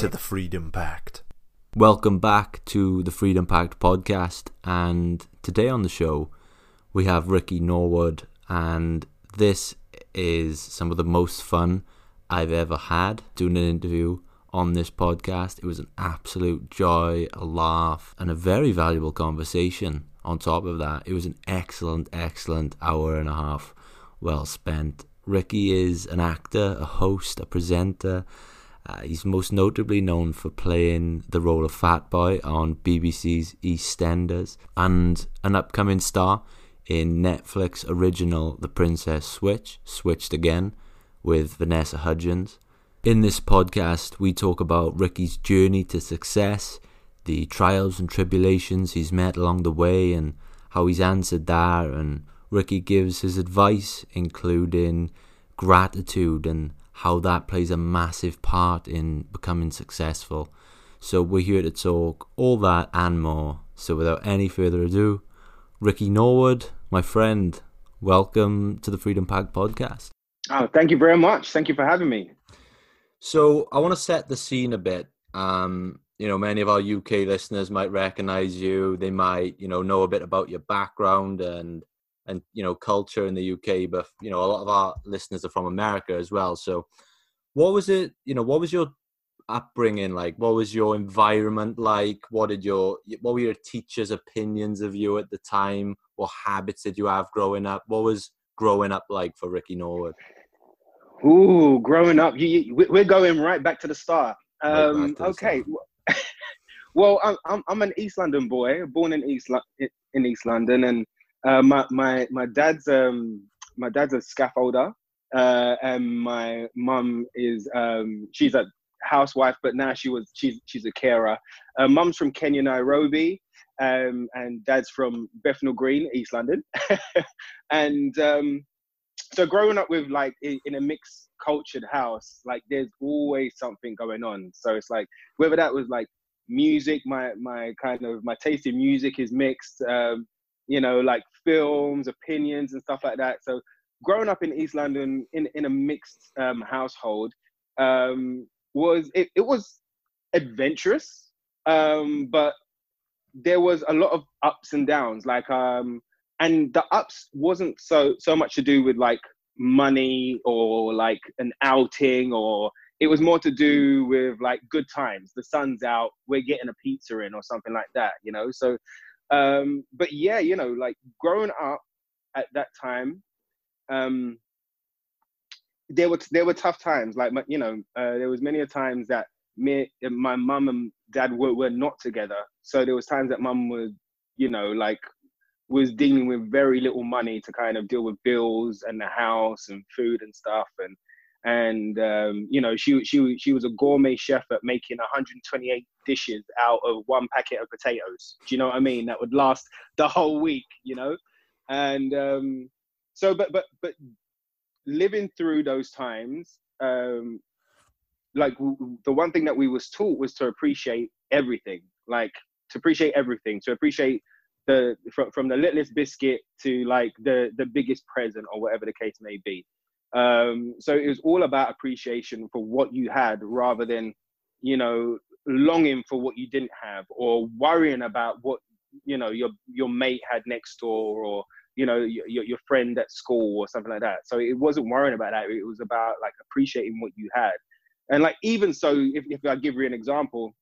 to the Freedom Pact. Welcome back to the Freedom Pact podcast. And today on the show, we have Ricky Norwood, and this is some of the most fun I've ever had doing an interview on this podcast. It was an absolute joy, a laugh, and a very valuable conversation. On top of that, it was an excellent, excellent hour and a half well spent. Ricky is an actor, a host, a presenter. Uh, he's most notably known for playing the role of Fat Boy on BBC's EastEnders and an upcoming star in Netflix original The Princess Switch, Switched Again, with Vanessa Hudgens. In this podcast, we talk about Ricky's journey to success, the trials and tribulations he's met along the way, and how he's answered that. And Ricky gives his advice, including gratitude and how that plays a massive part in becoming successful. So, we're here to talk all that and more. So, without any further ado, Ricky Norwood, my friend, welcome to the Freedom Pact podcast. Oh, thank you very much. Thank you for having me. So I want to set the scene a bit. Um, you know, many of our UK listeners might recognize you. They might, you know, know a bit about your background and and you know culture in the UK. But you know, a lot of our listeners are from America as well. So, what was it? You know, what was your upbringing like? What was your environment like? What did your what were your teachers' opinions of you at the time? What habits did you have growing up? What was growing up like for Ricky Norwood? Ooh, growing up, you, you, we're going right back to the start. Um, to okay. The start. well, I'm, I'm, I'm an East London boy, born in East in East London, and uh, my my my dad's um my dad's a scaffolder, uh, and my mum is um she's a housewife, but now she was she's she's a carer. Uh, mum's from Kenya, Nairobi, um, and dad's from Bethnal Green, East London, and um, so growing up with like in a mixed cultured house like there's always something going on so it's like whether that was like music my my kind of my taste in music is mixed um you know like films opinions and stuff like that. So growing up in east london in in a mixed um household um was it, it was adventurous um but there was a lot of ups and downs. Like um and the ups wasn't so so much to do with like money or like an outing or it was more to do with like good times. The sun's out we're getting a pizza in or something like that you know? So um but yeah you know like growing up at that time um there were there were tough times. Like you know uh, there was many a times that me my mum and dad were, were not together. So there was times that mum would you know like was dealing with very little money to kind of deal with bills and the house and food and stuff. And and um, you know she she she was a gourmet chef at making 128 dishes out of one packet of potatoes. Do you know what I mean? That would last the whole week, you know. And um, so, but but but living through those times, um, like w- the one thing that we was taught was to appreciate everything, like to appreciate everything, to appreciate the from, from the littlest biscuit to like the the biggest present or whatever the case may be um so it was all about appreciation for what you had rather than you know longing for what you didn't have or worrying about what you know your your mate had next door or you know your, your friend at school or something like that. So it wasn't worrying about that. It was about like appreciating what you had. And like even so if, if i give you an example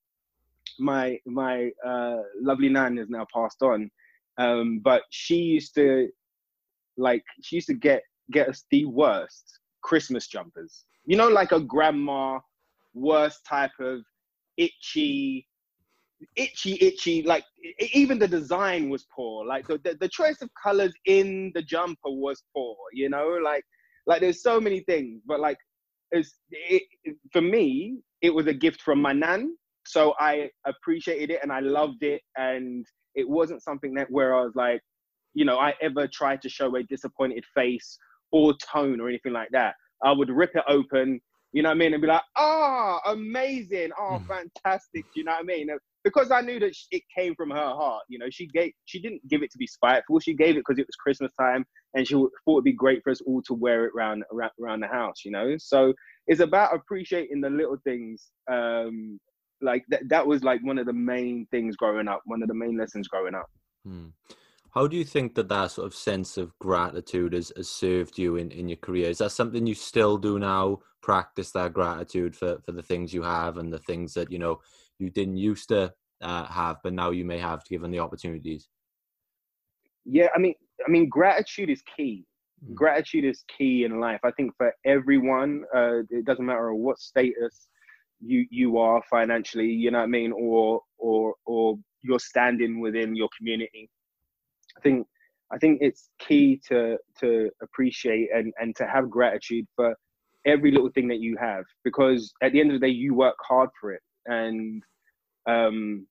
my my uh, lovely nan is now passed on, um, but she used to like she used to get get us the worst Christmas jumpers. You know, like a grandma worst type of itchy, itchy, itchy. Like even the design was poor. Like the, the, the choice of colors in the jumper was poor. You know, like like there's so many things, but like it's it, for me it was a gift from my nan. So I appreciated it and I loved it. And it wasn't something that where I was like, you know, I ever tried to show a disappointed face or tone or anything like that. I would rip it open, you know what I mean, and be like, ah, oh, amazing, oh, fantastic, you know what I mean? Because I knew that it came from her heart, you know, she gave, she didn't give it to be spiteful. She gave it because it was Christmas time, and she thought it'd be great for us all to wear it around around, around the house, you know. So it's about appreciating the little things. Um, like that, that was like one of the main things growing up, one of the main lessons growing up. Hmm. How do you think that that sort of sense of gratitude has, has served you in, in your career? Is that something you still do now? Practice that gratitude for, for the things you have and the things that you know you didn't used to uh, have, but now you may have given the opportunities. Yeah, I mean, I mean, gratitude is key. Mm. Gratitude is key in life. I think for everyone, uh, it doesn't matter what status you you are financially, you know what I mean, or or or you're standing within your community I think I think it's key to to appreciate and and to have gratitude for every little thing that you have because at the end of the day you work hard for it. And um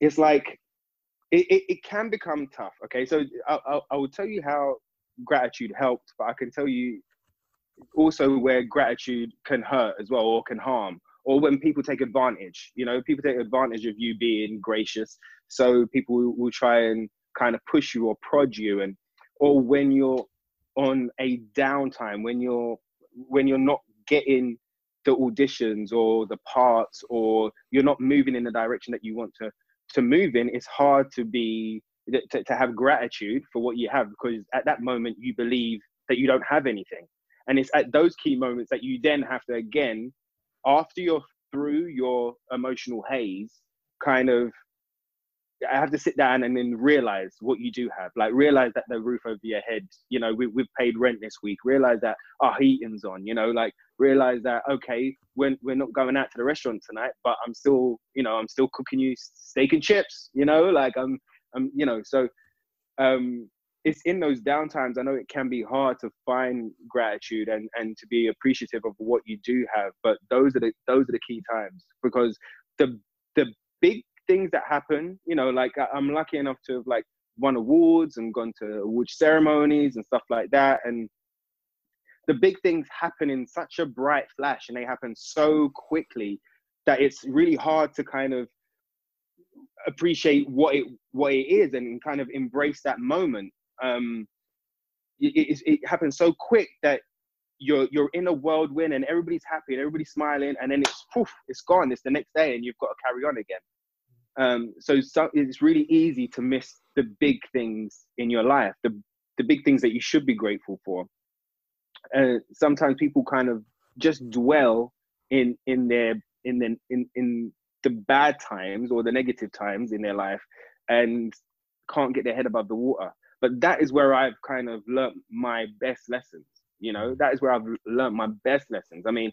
it's like it, it, it can become tough okay? So I, I, I will tell you how gratitude helped but i can tell you also where gratitude can hurt as well or can harm or when people take advantage you know? People take advantage of you being gracious so people will, will try and kind of push you or prod you. And or when you're on a downtime when you're when you're not getting the auditions or the parts or you're not moving in the direction that you want to to move in it's hard to be to, to have gratitude for what you have because at that moment you believe that you don't have anything. And it's at those key moments that you then have to again after you're through your emotional haze kind of I have to sit down and then realize what you do have. Like realize that the roof over your head, you know, we, we've paid rent this week. Realize that our heating's on, you know, like realize that, okay, we're, we're not going out to the restaurant tonight, but I'm still, you know, I'm still cooking you steak and chips, you know, like I'm, I'm, you know, so um, it's in those downtimes. I know it can be hard to find gratitude and, and to be appreciative of what you do have, but those are the, those are the key times because the, the big things that happen, you know, like I'm lucky enough to have like won awards and gone to award ceremonies and stuff like that. And the big things happen in such a bright flash and they happen so quickly that it's really hard to kind of appreciate what it what it is and kind of embrace that moment. Um, it, it, it happens so quick that you're you're in a whirlwind and everybody's happy and everybody's smiling and then it's poof, it's gone. It's the next day and you've got to carry on again. Um, so, so it's really easy to miss the big things in your life, the the big things that you should be grateful for. And sometimes people kind of just dwell in in their in the in in the bad times or the negative times in their life and can't get their head above the water. But that is where I've kind of learned my best lessons. You know, that is where I've learned my best lessons. I mean,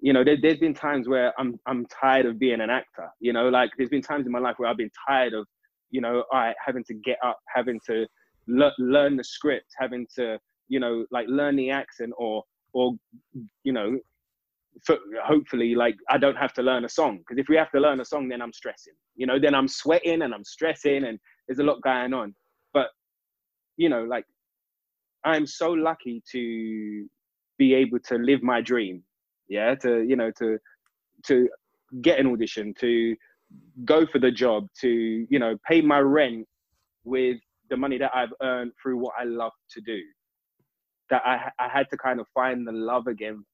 you know, there, has been times where I'm I'm tired of being an actor. You know, like there's been times in my life where I've been tired of, you know, I having to get up, having to le- learn the script, having to, you know, like learn the accent, or or you know, for, hopefully, like I don't have to learn a song because if we have to learn a song, then I'm stressing. You know, then I'm sweating and I'm stressing, and there's a lot going on. But you know, like I'm so lucky to be able to live my dream yeah to you know to to get an audition to go for the job to you know pay my rent with the money that i've earned through what i love to do. That i i had to kind of find the love again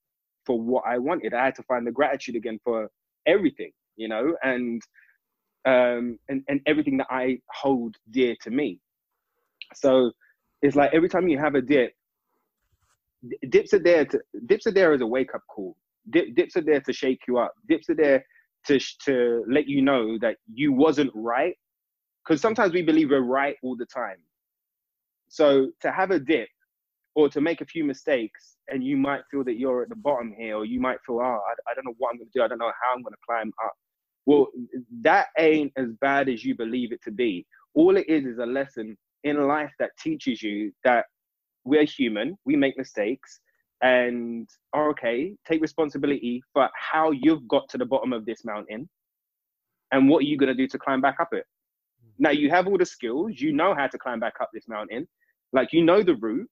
for what i wanted. I had to find the gratitude again for everything you know and um and, and everything that i hold dear to me. So it's like every time you have a dip dips are there to dips are there as a wake up call Dip, dips are there to shake you up. Dips are there to to let you know that you wasn't right. Because sometimes we believe we're right all the time. So to have a dip or to make a few mistakes and you might feel that you're at the bottom here or you might feel, oh, I, I don't know what I'm going to do. I don't know how I'm going to climb up. Well, that ain't as bad as you believe it to be. All it is is a lesson in life that teaches you that we're human, we make mistakes, and okay, take responsibility for how you've got to the bottom of this mountain and what are you going to do to climb back up it. Now you have all the skills, you know how to climb back up this mountain, like you know the route,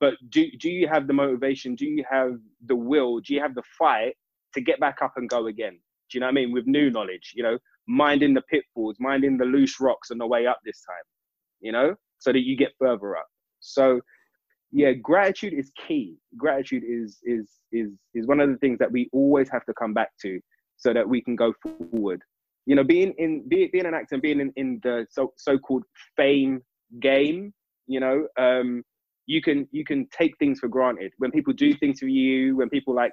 but do, do you have the motivation? Do you have the will? Do you have the fight to get back up and go again? Do you know what I mean? With new knowledge, you know, minding the pitfalls, minding the loose rocks on the way up this time, you know, so that you get further up. So yeah, gratitude is key. Gratitude is is is is one of the things that we always have to come back to so that we can go forward. You know, being in being, being an actor and being in, in the so so called fame game, you know, um, you can you can take things for granted. When people do things for you, when people like,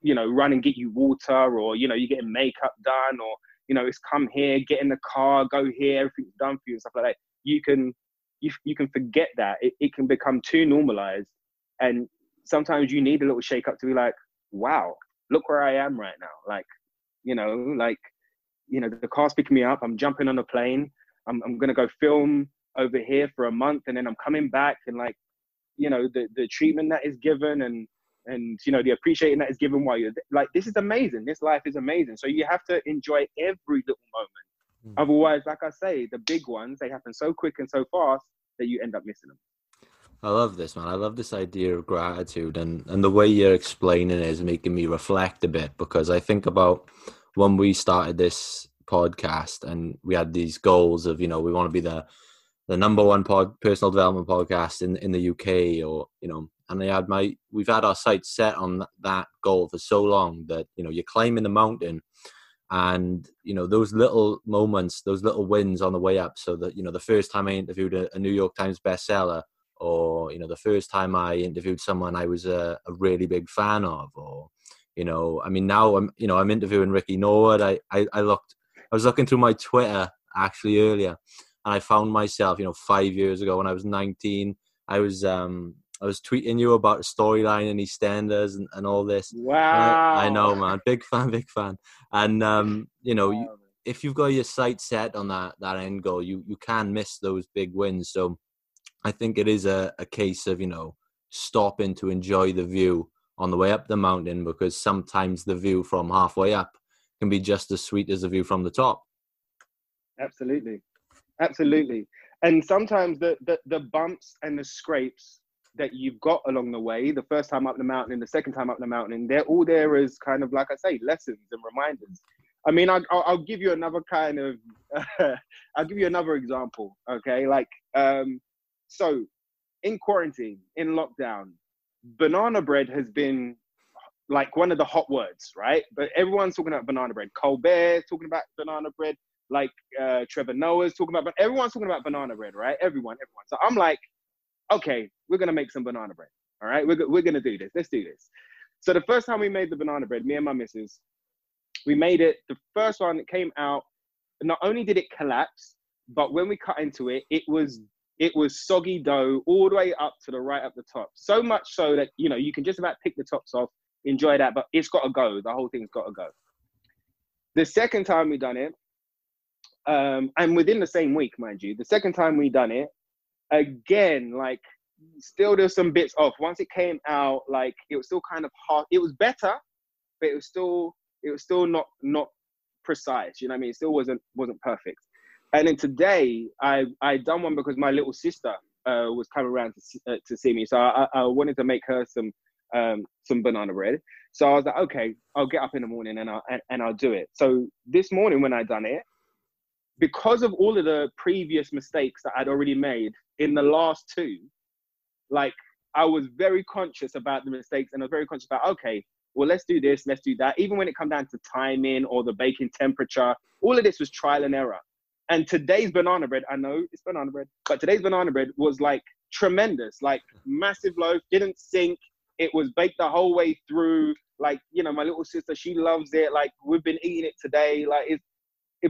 you know, run and get you water or, you know, you're getting makeup done or, you know, it's come here, get in the car, go here, everything's done for you and stuff like that. You can you, you can forget that. It, it can become too normalized. And sometimes you need a little shake up to be like, wow, look where I am right now. Like, you know, like, you know, the car's picking me up. I'm jumping on a plane. I'm, I'm going to go film over here for a month and then I'm coming back and like, you know, the, the treatment that is given and, and, you know, the appreciating that is given while you're like, this is amazing. This life is amazing. So you have to enjoy every little moment Mm. Otherwise, like I say, the big ones they happen so quick and so fast that you end up missing them. I love this, man. I love this idea of gratitude, and and the way you're explaining it is making me reflect a bit because I think about when we started this podcast and we had these goals of you know we want to be the the number one pod personal development podcast in in the UK or you know and I had my we've had our sights set on that goal for so long that you know you're climbing the mountain and you know those little moments those little wins on the way up so that you know the first time i interviewed a, a new york times bestseller or you know the first time i interviewed someone i was a, a, really big fan of or you know i mean now i'm you know i'm interviewing ricky norwood. I, I i looked i was looking through my twitter actually earlier and i found myself you know five years ago when i was 19 i was um I was tweeting you about the storyline in EastEnders and, and all this. Wow. I, I, know, man. Big fan, big fan. And um, you know, wow. you, if you've got your sight set on that that end goal, you you can miss those big wins. So I think it is a, a case of, you know, stopping to enjoy the view on the way up the mountain because sometimes the view from halfway up can be just as sweet as the view from the top. Absolutely. Absolutely. And sometimes the, the, the bumps and the scrapes that you've got along the way, the first time up the mountain and the second time up the mountain, they're all there as kind of like I say, lessons and reminders. I mean, I'll, I'll give you another kind of, uh, I'll give you another example. Okay, like um, so in quarantine, in lockdown, banana bread has been like one of the hot words, right? But everyone's talking about banana bread. Colbert talking about banana bread. Like uh, Trevor Noah's talking about, but everyone's talking about banana bread, right? Everyone, everyone. So I'm like, okay, we're gonna make some banana bread. All right, we're, we're gonna do this. Let's do this. So the first time we made the banana bread, me and my missus, we made it. The first one that came out, not only did it collapse, but when we cut into it, it was it was soggy dough all the way up to the right up the top. So much so that you know you can just about pick the tops off, enjoy that, but it's got to go. The whole thing's got to go. The second time we done it, um, and within the same week, mind you, the second time we done it, again, like still there's some bits off. Once it came out, like it was still kind of hard. It was better, but it was still it was still not not precise. You know what I mean? It still wasn't wasn't perfect. And then today, I I done one because my little sister uh, was coming around to uh, to see me, so I, I wanted to make her some um, some banana bread. So I was like, okay, I'll get up in the morning and I'll and, and I'll do it. So this morning when I done it, because of all of the previous mistakes that I'd already made in the last two, like I was very conscious about the mistakes and I was very conscious about, okay, well, let's do this, let's do that. Even when it come down to timing or the baking temperature, all of this was trial and error. And today's banana bread, I know it's banana bread, but today's banana bread was like tremendous, like massive loaf, didn't sink. It was baked the whole way through. Like, you know, my little sister, she loves it. Like, we've been eating it today. Like, it's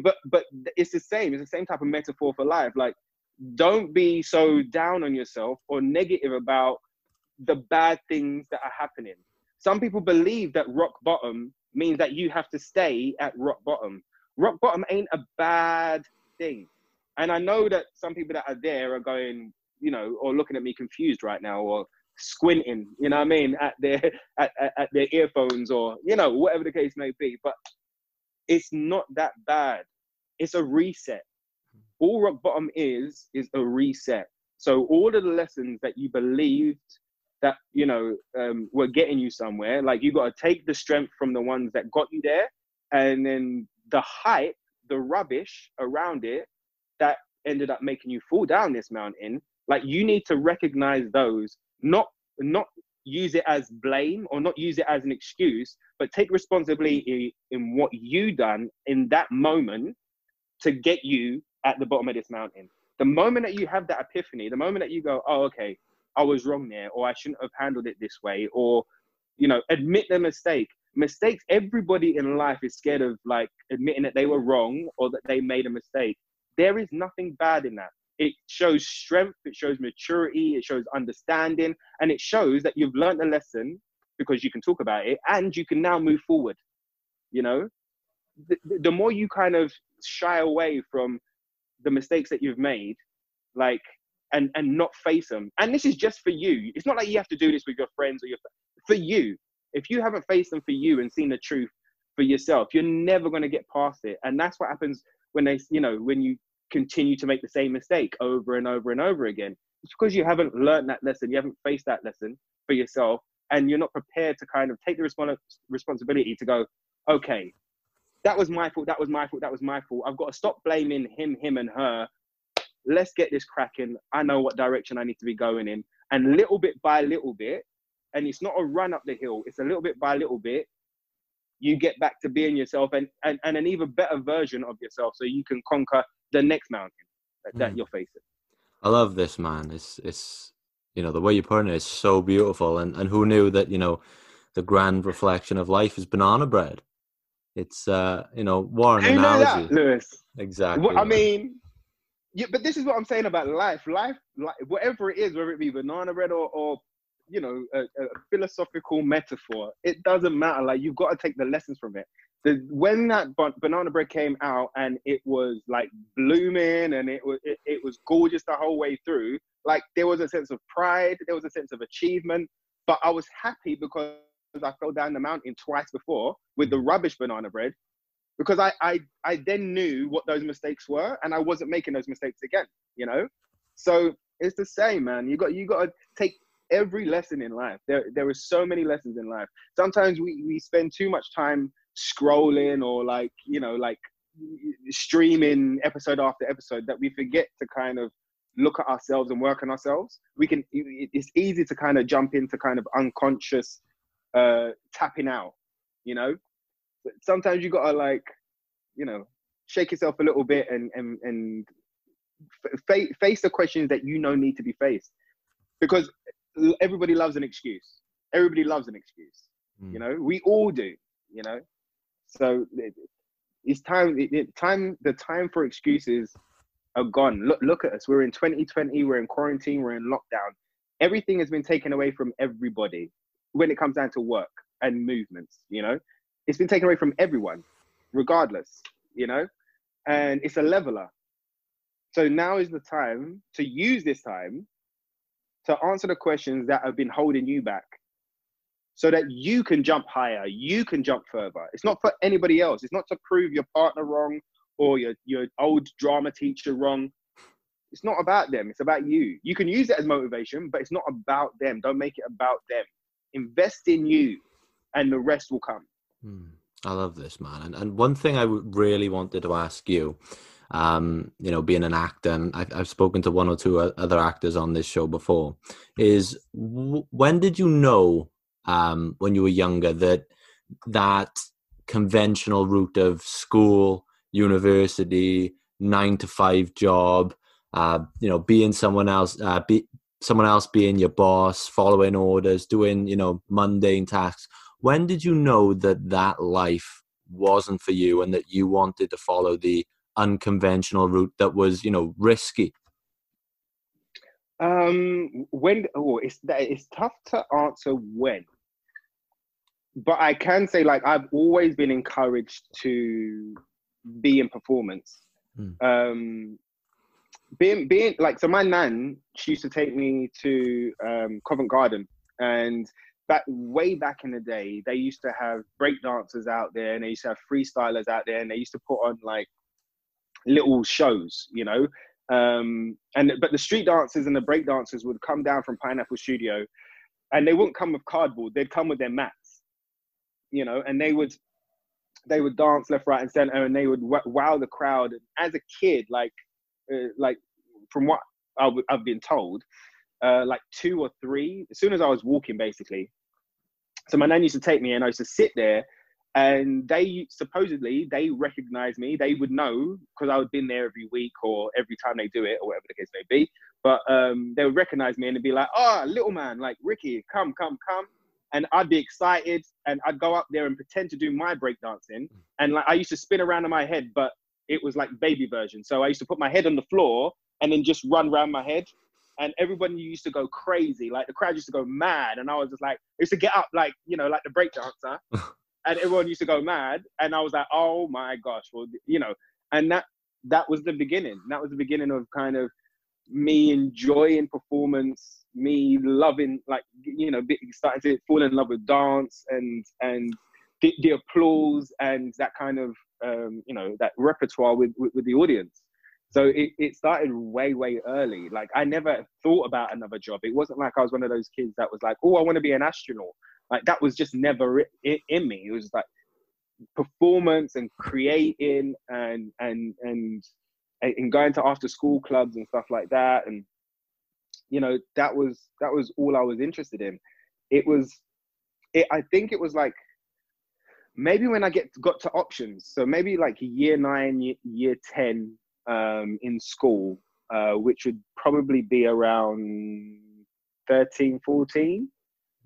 but but it's the same. It's the same type of metaphor for life. Like, don't be so down on yourself or negative about the bad things that are happening. Some people believe that rock bottom means that you have to stay at rock bottom. Rock bottom ain't a bad thing. And I know that some people that are there are going, you know, or looking at me confused right now, or squinting, you know what I mean, at their at, at, at their earphones or you know whatever the case may be. But it's not that bad. It's a reset. All rock bottom is is a reset. So all of the lessons that you believed that you know um, were getting you somewhere, like you got to take the strength from the ones that got you there, and then the hype, the rubbish around it that ended up making you fall down this mountain. Like you need to recognize those, not not use it as blame or not use it as an excuse, but take responsibility in what you done in that moment to get you at the bottom of this mountain. The moment that you have that epiphany, the moment that you go, oh, okay, I was wrong there, or I shouldn't have handled it this way, or, you know, admit the mistake. Mistakes, everybody in life is scared of like admitting that they were wrong or that they made a mistake. There is nothing bad in that. It shows strength, it shows maturity, it shows understanding, and it shows that you've learned a lesson because you can talk about it and you can now move forward. You know, the, the more you kind of shy away from the mistakes that you've made, like, and and not face them. And this is just for you. It's not like you have to do this with your friends or your for you. If you haven't faced them for you and seen the truth for yourself, you're never going to get past it. And that's what happens when they, you know, when you continue to make the same mistake over and over and over again. It's because you haven't learned that lesson, you haven't faced that lesson for yourself, and you're not prepared to kind of take the respons- responsibility to go, okay, that was my fault, that was my fault, that was my fault. I've got to stop blaming him, him, and her. Let's get this cracking. I know what direction I need to be going in. And little bit by little bit, and it's not a run up the hill, it's a little bit by little bit, you get back to being yourself and, and, and an even better version of yourself so you can conquer the next mountain that, that mm. you're facing. I love this man. It's it's you know the way you put it is so beautiful, and and who knew that you know the grand reflection of life is banana bread. It's uh you know what an analogy, that, Lewis. Exactly. Well, I mean, yeah, but this is what I'm saying about life. Life, like whatever it is, whether it be banana bread or, or you know, a, a, philosophical metaphor. It doesn't matter. Like you've got to take the lessons from it. The, when that banana bread came out and it was like blooming and it was it, it was gorgeous the whole way through. Like there was a sense of pride, there was a sense of achievement. But I was happy because I fell down the mountain twice before with the mm. rubbish banana bread because I, I I then knew what those mistakes were and I wasn't making those mistakes again, you know? So it's the same, man. You got you got to take every lesson in life. There, there are so many lessons in life. Sometimes we, we spend too much time scrolling or like, you know, like streaming episode after episode that we forget to kind of look at ourselves and work on ourselves. We can, it's easy to kind of jump into kind of unconscious uh, tapping out, you know? Sometimes you gotta like, you know, shake yourself a little bit and, and, and face the questions that you know need to be faced because everybody loves an excuse. Everybody loves an excuse. Mm. You know, we all do. You know, so it's time. It, time. The time for excuses are gone. Look, look at us. We're in 2020. We're in quarantine. We're in lockdown. Everything has been taken away from everybody when it comes down to work and movements. You know, it's been taken away from everyone, regardless. You know, and it's a leveler. So now is the time to use this time to answer the questions that have been holding you back so that you can jump higher, you can jump further. It's not for anybody else. It's not to prove your partner wrong or your, your old drama teacher wrong. It's not about them, it's about you. You can use it as motivation, but it's not about them. Don't make it about them. Invest in you, and the rest will come. Hmm. I love this, man. And, and one thing I really wanted to ask you um, you know, being an actor, and I've, I've spoken to one or two other actors on this show before, is w- when did you know um, when you were younger that that conventional route of school, university, nine to five job, uh, you know, being someone else, uh, be, someone else being your boss, following orders, doing you know mundane tasks. When did you know that that life wasn't for you and that you wanted to follow the unconventional route that was, you know, risky? Um, when oh, it's it's tough to answer when, but I can say like I've always been encouraged to be in performance. Mm. Um, being being like so my nan she used to take me to um, Covent Garden. And back way back in the day they used to have break dancers out there and they used to have freestylers out there and they used to put on like little shows you know? Um, and but the street dancers and the break dancers would come down from Pineapple Studio and they wouldn't come with cardboard. They'd come with their mats you know? And they would they would dance left right and center and they would wow the crowd. And as a kid like uh, like from what i w- I've been told, uh, like two or three. As soon as I was walking, basically. So my nan used to take me, and I used to sit there, and they supposedly they recognized me. They would know because I had been there every week or every time they do it or whatever the case may be. But um, they would recognize me and they'd be like, "Oh, little man, like Ricky, come, come, come." And I'd be excited, and I'd go up there and pretend to do my breakdancing. And like I used to spin around in my head, but it was like baby version. So I used to put my head on the floor and then just run around my head. And everybody used to go crazy. Like the crowd used to go mad. And I was just like, I used to get up like, you know, like the break dancer. and everyone used to go mad. And I was like, oh my gosh. Well, you know, and that that was the beginning. That was the beginning of kind of me enjoying performance, me loving like you know, starting to fall in love with dance and and the, the applause and that kind of um, you know that repertoire with, with, with the audience. So it, it started way way early. Like I never thought about another job. It wasn't like I was one of those kids that was like, oh, I want to be an astronaut. Like that was just never in, in me. It was like performance and creating and and and and going to after school clubs and stuff like that and you know that was that was all i was interested in it was it, i think it was like maybe when I get got to options, so maybe like year nine, year, year ten um, in school, uh, which would probably be around 13, 14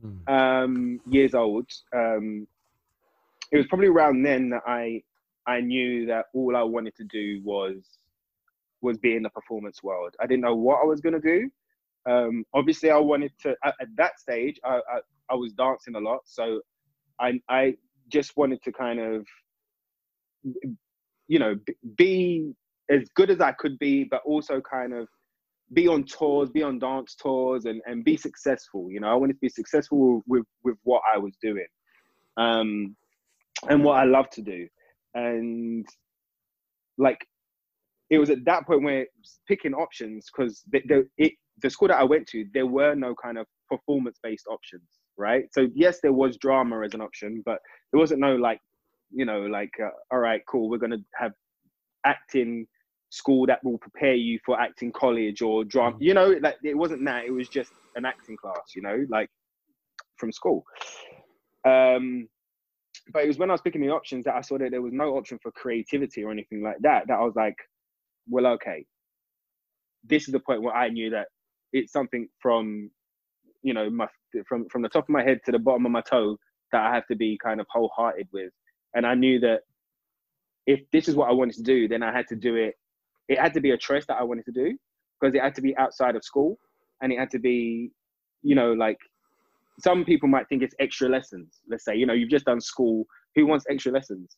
mm. um, years old. Um, it was probably around then that I I knew that all I wanted to do was was be in the performance world. I didn't know what I was gonna do. Um, obviously, I wanted to. At, at that stage, I, I, I was dancing a lot, so I I just wanted to kind of, you know, be as good as I could be, but also kind of be on tours, be on dance tours, and and be successful. You know, I wanted to be successful with with what I was doing, um, and what I love to do, and like it was at that point where picking options because the, the, the school that I went to, there were no kind of performance based options right? So yes, there was drama as an option, but there wasn't no like, you know, like, uh, all right, cool, we're gonna have acting school that will prepare you for acting college or drama. Mm. You know, like it wasn't that. It was just an acting class. You know, like from school. Um, but it was when I was picking the options that I saw that there was no option for creativity or anything like that. That I was like, well, okay, this is the point where I knew that it's something from you know my from from the top of my head to the bottom of my toe that I have to be kind of wholehearted with. And I knew that if this is what I wanted to do, then I had to do it. It had to be a choice that I wanted to do because it had to be outside of school and it had to be, you know, like some people might think it's extra lessons. Let's say, you know, you've just done school. Who wants extra lessons?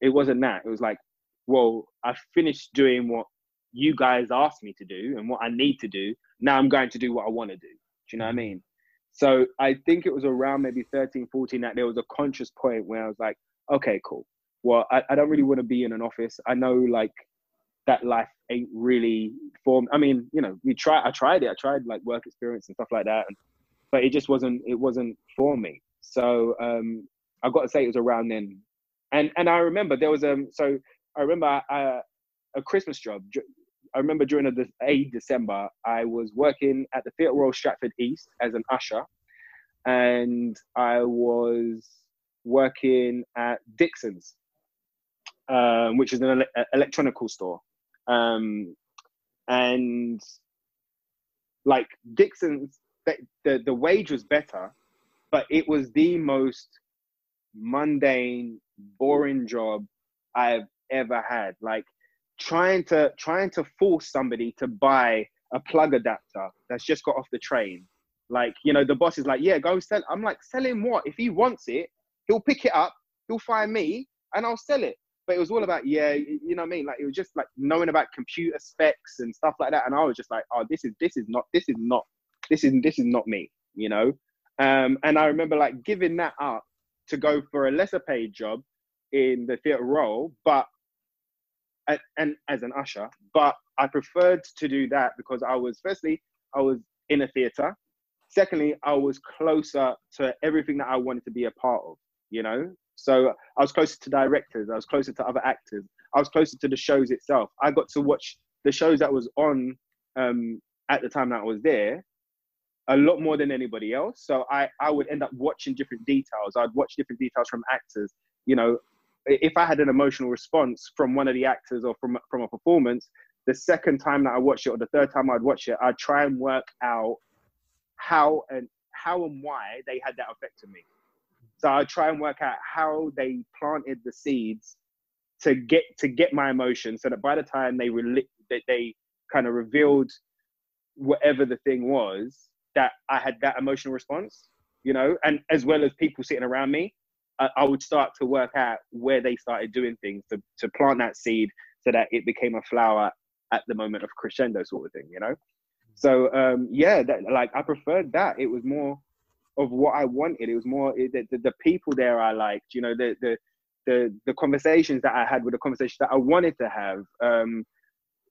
It wasn't that. It was like, well, I finished doing what you guys asked me to do and what I need to do. Now I'm going to do what I want to do. Do you know what I mean? So I think it was around maybe 13, 14 that there was a conscious point where I was like, okay, cool. Well, I, I don't really want to be in an office. I know like that life ain't really for I mean, you know, we try I tried it. I tried like work experience and stuff like that. And, but it just wasn't it wasn't for me. So um I got to say it was around then. And and I remember there was um so I remember uh, a Christmas job I remember during a, a December, I was working at the Theatre Royal Stratford East as an usher, and I was working at Dixon's, um, which is an ele- electronical store, um, and like Dixon's, the, the the wage was better, but it was the most mundane, boring job I've ever had. Like trying to trying to force somebody to buy a plug adapter that's just got off the train. Like, you know, the boss is like, yeah, go sell. I'm like, sell him what? If he wants it, he'll pick it up, he'll find me, and I'll sell it. But it was all about yeah, you know what I mean. Like it was just like knowing about computer specs and stuff like that, and I was just like, oh, this is this is not this is not this is this is not me, you know. Um, and I remember like giving that up to go for a lesser paid job in the Theatre Royal, but and, and as an usher, but I preferred to do that because I was firstly I was in a theatre. Secondly, I was closer to everything that I wanted to be a part of. You know, so I was closer to directors, I was closer to other actors, I was closer to the shows itself. I got to watch the shows that was on um, at the time that I was there a lot more than anybody else. So I, I would end up watching different details. I'd watch different details from actors. You know, if I had an emotional response from one of the actors or from from a performance, the second time that I watched it or the third time I'd watch it, I'd try and work out how and how and why they had that effect on me. So I try and work out how they planted the seeds to get to get my emotion, so that by the time they re- they, they kind of revealed whatever the thing was, that I had that emotional response, you know, and as well as people sitting around me, I, would start to work out where they started doing things to to plant that seed so that it became a flower at the moment of crescendo sort of thing, you know. So um, yeah, that, like I preferred that. It was more of what I wanted. It was more the, the people there I liked. You know, the the the the conversations that I had with the conversations that I wanted to have. Um,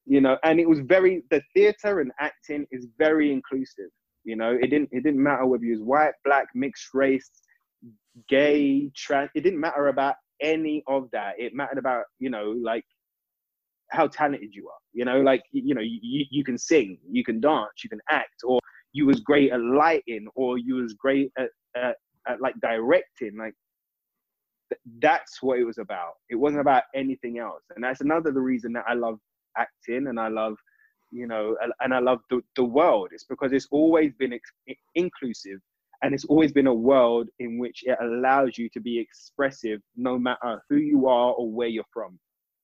you know, and it was very the theater and acting is very inclusive. You know, it didn't it didn't matter whether you was white, black, mixed race, gay, trans. It didn't matter about any of that. It mattered about you know like how talented you are. You know, like you know you you can sing, you can dance, you can act, or you was great at lighting or you was great at, at, at like directing like th- that's what it was about it wasn't about anything else and that's another the reason that i love acting and i love you know and i love the, the world it's because it's always been ex- inclusive and it's always been a world in which it allows you to be expressive no matter who you are or where you're from.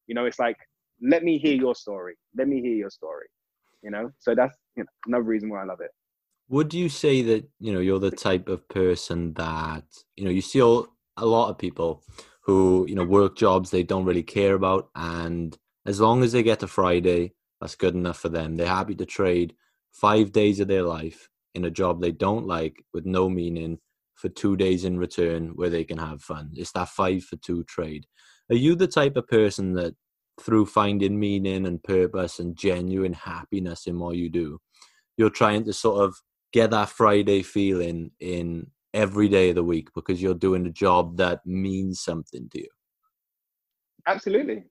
You know it's like let me hear your story. Let me hear your story you know? So that's you know, another reason why i love it. Would you say that you know you're the type of person that you know you see all, a lot of people who you know work jobs they don't really care about, and as long as they get to Friday, that's good enough for them. They're happy to trade five days of their life in a job they don't like with no meaning for two days in return where they can have fun. It's that five for two trade. Are you the type of person that through finding meaning and purpose and genuine happiness in what you do, you're trying to sort of get that Friday feeling in every day of the week because you're doing a job that means something to you. Absolutely.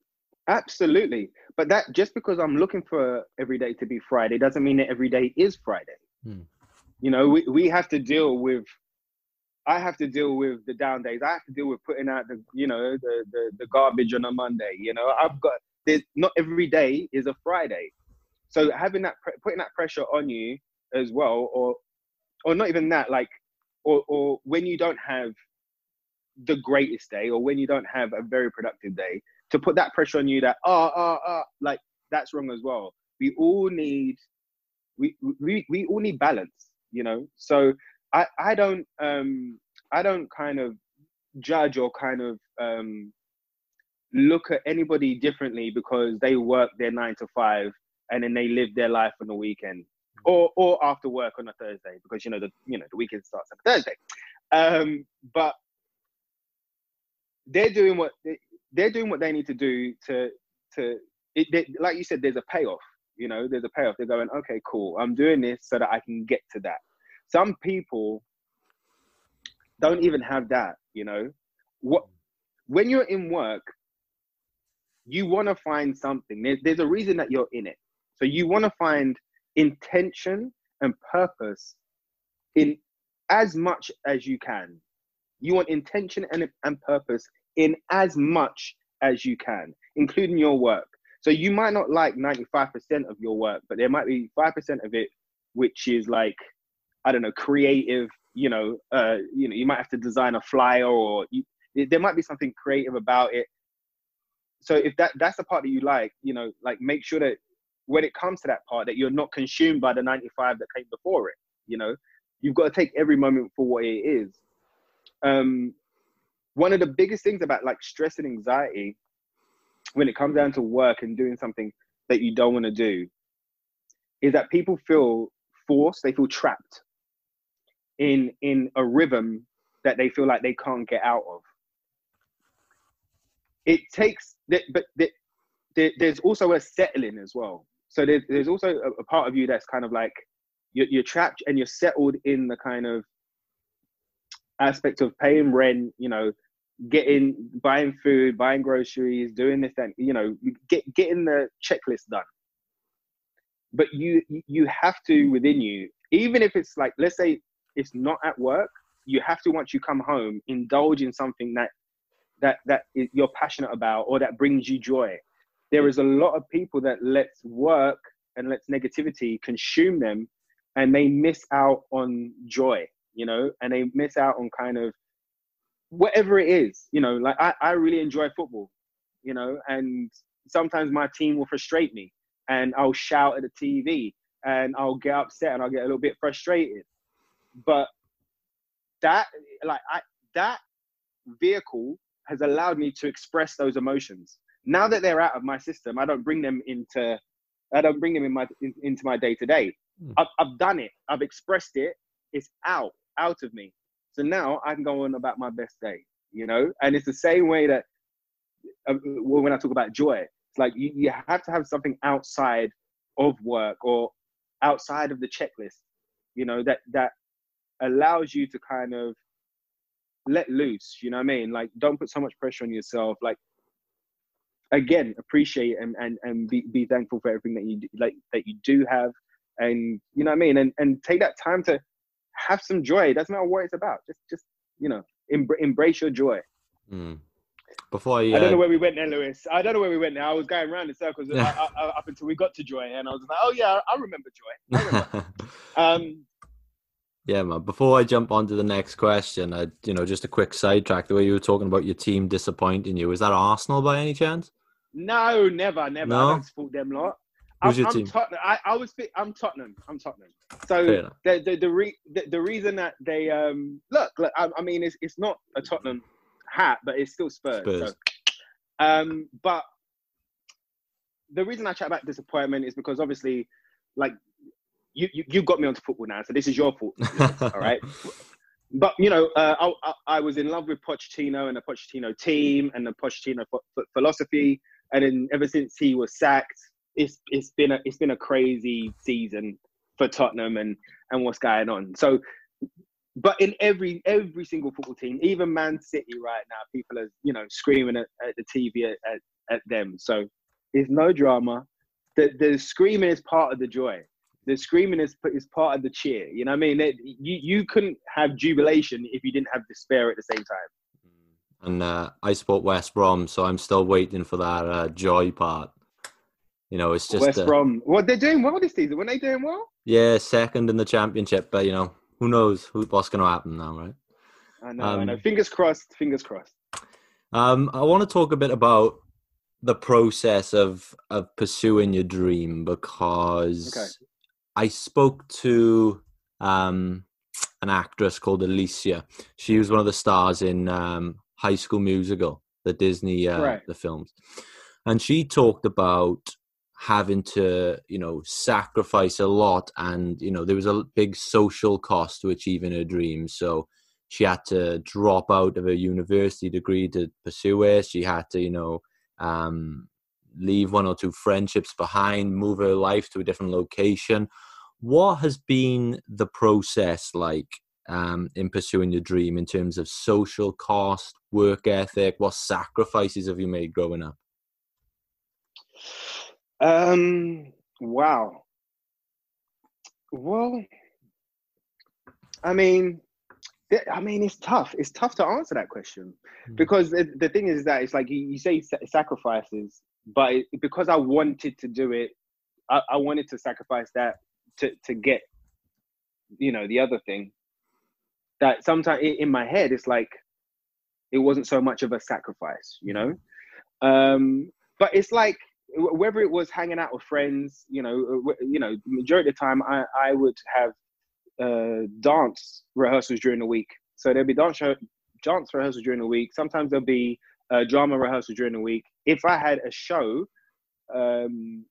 Absolutely. But that just because I'm looking for every day to be Friday doesn't mean that every day is Friday. Hmm. You know, we, we have to deal with I have to deal with the down days. I have to deal with putting out the you know the the, the garbage on a Monday. You know, I've got there's not every day is a Friday. So having that putting that pressure on you as well, or or not even that, like, or or when you don't have the greatest day, or when you don't have a very productive day, to put that pressure on you that ah ah ah, like that's wrong as well. We all need we we we all need balance, you know. So I I don't um I don't kind of judge or kind of um look at anybody differently because they work their nine to five and then they live their life on the weekend or or after work on a Thursday because you know the you know the weekend starts on Thursday. Um, but they're doing what they, they're doing what they need to do to to it, they, like you said. There's a payoff. You know, there's a payoff. They're going, okay, cool. I'm doing this so that I can get to that. Some people don't even have that. You know, what when you're in work, you want to find something. There's, there's a reason that you're in it. So you want to find intention and purpose in as much as you can. You want intention and, and purpose in as much as you can, including your work. So you might not like 95% of your work, but there might be 5% of it which is like, I don't know, creative, you know, uh, you know, you might have to design a flyer or you, there might be something creative about it. So if that that's the part that you like, you know, like make sure that when it comes to that part that you're not consumed by the 95 that came before it you know? You've got to take every moment for what it is. Um, one of the biggest things about like stress and anxiety when it comes down to work and doing something that you don't want to do is that people feel forced, they feel trapped in in a rhythm that they feel like they can't get out of. It takes that, but there's also a settling as well. So there's there's also a, part of you that's kind of like you're, you're trapped and you're settled in the kind of aspect of paying rent, you know, getting buying food, buying groceries, doing this, and you know, get getting the checklist done. But you you have to within you, even if it's like let's say it's not at work, you have to once you come home indulge in something that that that you're passionate about or that brings you joy. There is a lot of people that lets work and lets negativity consume them, and they miss out on joy, you know, and they miss out on kind of whatever it is, you know, like I, I really enjoy football, you know, and sometimes my team will frustrate me and I'll shout at the TV and I'll get upset and I'll get a little bit frustrated. But that like I that vehicle has allowed me to express those emotions. Now that they're out of my system, I don't bring them into I don't bring them in my in, into my day to day. I've I've done it. I've expressed it. It's out out of me. So now I can go on about my best day, you know? And it's the same way that uh, when I talk about joy, it's like you, you have to have something outside of work or outside of the checklist, you know, that, that allows you to kind of let loose, you know what I mean? Like, don't put so much pressure on yourself. Like, again, appreciate and, and, and be, be thankful for everything that you, like, that you do have. And, you know what I mean? And, and take that time to, have some joy. It doesn't matter what it's about. Just, just you know, em- embrace your joy. Mm. Before I, uh, I don't know uh, where we went there, Lewis. I don't know where we went there. I was going around in circles I, I, up until we got to joy, and I was like, "Oh yeah, I remember joy." I remember. um, yeah, man. Before I jump on to the next question, I, you know, just a quick sidetrack. The way you were talking about your team disappointing you, is that Arsenal by any chance? No, never, never. No? I don't support them lot. Who's I'm, your I'm team? Tottenham. I, I was. I'm Tottenham. I'm Tottenham. So the the the, re, the the reason that they um look, look I, I mean, it's it's not a Tottenham hat, but it's still Spurs. Spurs. So, um, but the reason I chat about disappointment is because obviously, like you you, you got me onto football now, so this is your fault. all right. But you know, uh, I, I, I was in love with Pochettino and the Pochettino team and the Pochettino ph- ph- philosophy, and then ever since he was sacked, it's it's been a it's been a crazy season for Tottenham and and what's going on. So, but in every every single football team, even Man City right now, people are you know screaming at, at the TV at, at, at them. So it's no drama. The the screaming is part of the joy. The screaming is is part of the cheer. You know what I mean? It, you you couldn't have jubilation if you didn't have despair at the same time. And uh, I support West Brom, so I'm still waiting for that uh, joy part. You know, it's just West uh, Brom. Well, they're doing well this season. When they doing well? yeah, second in the championship, but you know, who knows who, what's going to happen now, right? I know. I Um, know. Fingers crossed. Fingers crossed. Um, I want to talk a bit about the process of of pursuing your dream because Okay. I spoke to um, an actress called Alicia. She was one of the stars in um, High School Musical, the Disney uh, Right. the films, and she talked about having to you know sacrifice a lot and you know there was a big social cost to achieving her dreams so she had to drop out of her university degree to pursue it she had to you know um, leave one or two friendships behind move her life to a different location what has been the process like um, in pursuing your dream in terms of social cost work ethic what sacrifices have you made growing up Um. Wow. Well, I mean, I mean, it's tough. It's tough to answer that question Mm. because the, the thing is that it's like you, you say sacrifices, but it, because I wanted to do it, I, I wanted to sacrifice that to to get, you know, the other thing. That sometimes in my head, it's like it wasn't so much of a sacrifice, you know. Um, but it's like whether it was hanging out with friends, you know, uh, you know, majority of the time I, I would have uh, dance rehearsals during the week. So there'd be dance dance rehearsals during the week. Sometimes there'll be uh, drama rehearsal during the week. If I had a show um,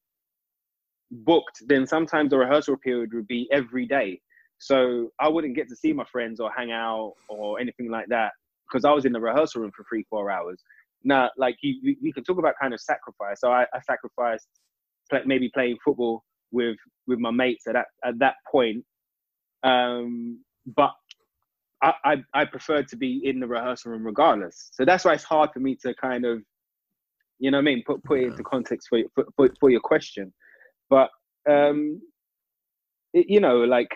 booked, then sometimes the rehearsal period would be every day. So I wouldn't get to see my friends or hang out or anything like that because I was in the rehearsal room for three, four hours. Now, like you, you can talk about kind of sacrifice. So I, I sacrificed maybe playing football with with my mates at that at that point. Um, but I, I, I preferred to be in the rehearsal room regardless. So that's why it's hard for me to kind of, you know what I mean, put put it into context for for, for, for your question. But um, it, you know, like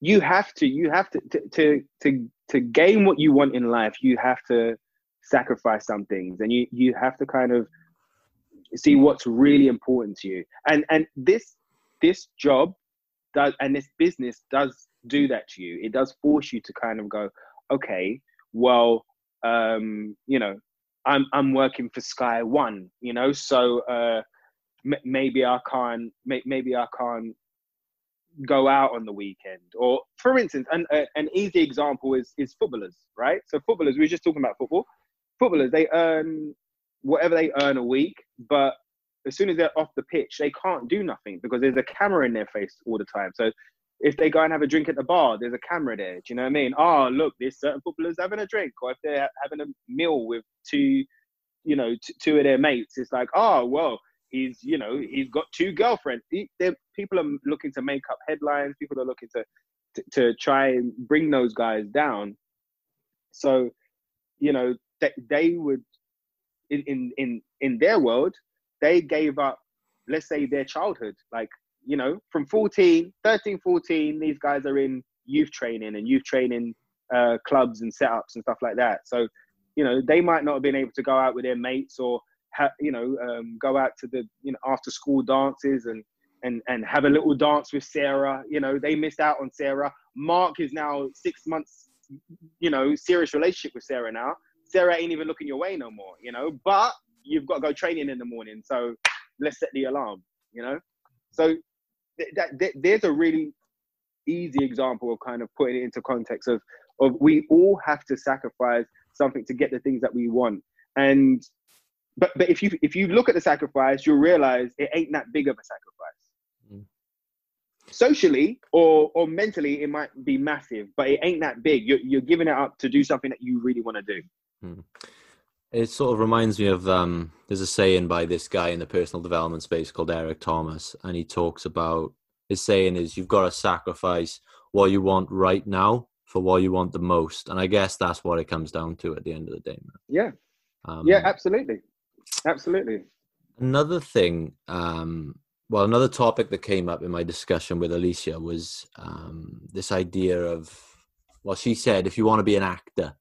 you have to you have to, to to to to gain what you want in life. You have to sacrifice some things, and you you have to kind of see what's really important to you. And and this this job does and this business does do that to you. It does force you to kind of go, okay, well, um, you know, I'm I'm working for Sky One, you know, so uh, maybe I can't may- maybe I can't go out on the weekend. Or for instance, an an easy example is is footballers, right? So footballers, we were just talking about football. Footballers, they earn whatever they earn a week, but as soon as they're off the pitch, they can't do nothing because there's a camera in their face all the time. So if they go and have a drink at the bar, there's a camera there. Do you know what I mean? Oh, look, there's certain footballers having a drink, or if they're having a meal with two, you know, t- two of their mates, it's like, oh, well, he's, you know, he's got two girlfriends. He, people are looking to make up headlines. People are looking to, to, to try and bring those guys down. So, you know, they, they would, in, in, in, in their world, they gave up, let's say, their childhood. Like, you know, from 14, 13, 14, these guys are in youth training and youth training uh, clubs and setups and stuff like that. So, you know, they might not have been able to go out with their mates or, ha- you know, um, go out to the, you know, after school dances and, and, and have a little dance with Sarah. You know, they missed out on Sarah. Mark is now six months, you know, serious relationship with Sarah now. Sarah ain't even looking your way no more, you know, but you've got to go training in the morning. So let's set the alarm, you know? So that, that, there's a really easy example of kind of putting it into context of of we all have to sacrifice something to get the things that we want and but but if you if you look at the sacrifice you'll realize it ain't that big of a sacrifice mm. socially or or mentally it might be massive but it ain't that big you're, you're giving it up to do something that you really want to do mm. It sort of reminds me of um, there's a saying by this guy in the personal development space called Eric Thomas, and he talks about his saying is you've got to sacrifice what you want right now for what you want the most, and I guess that's what it comes down to at the end of the day. Man. Yeah, um, yeah, absolutely, absolutely. Another thing, um, well, another topic that came up in my discussion with Alicia was um, this idea of, well, she said if you want to be an actor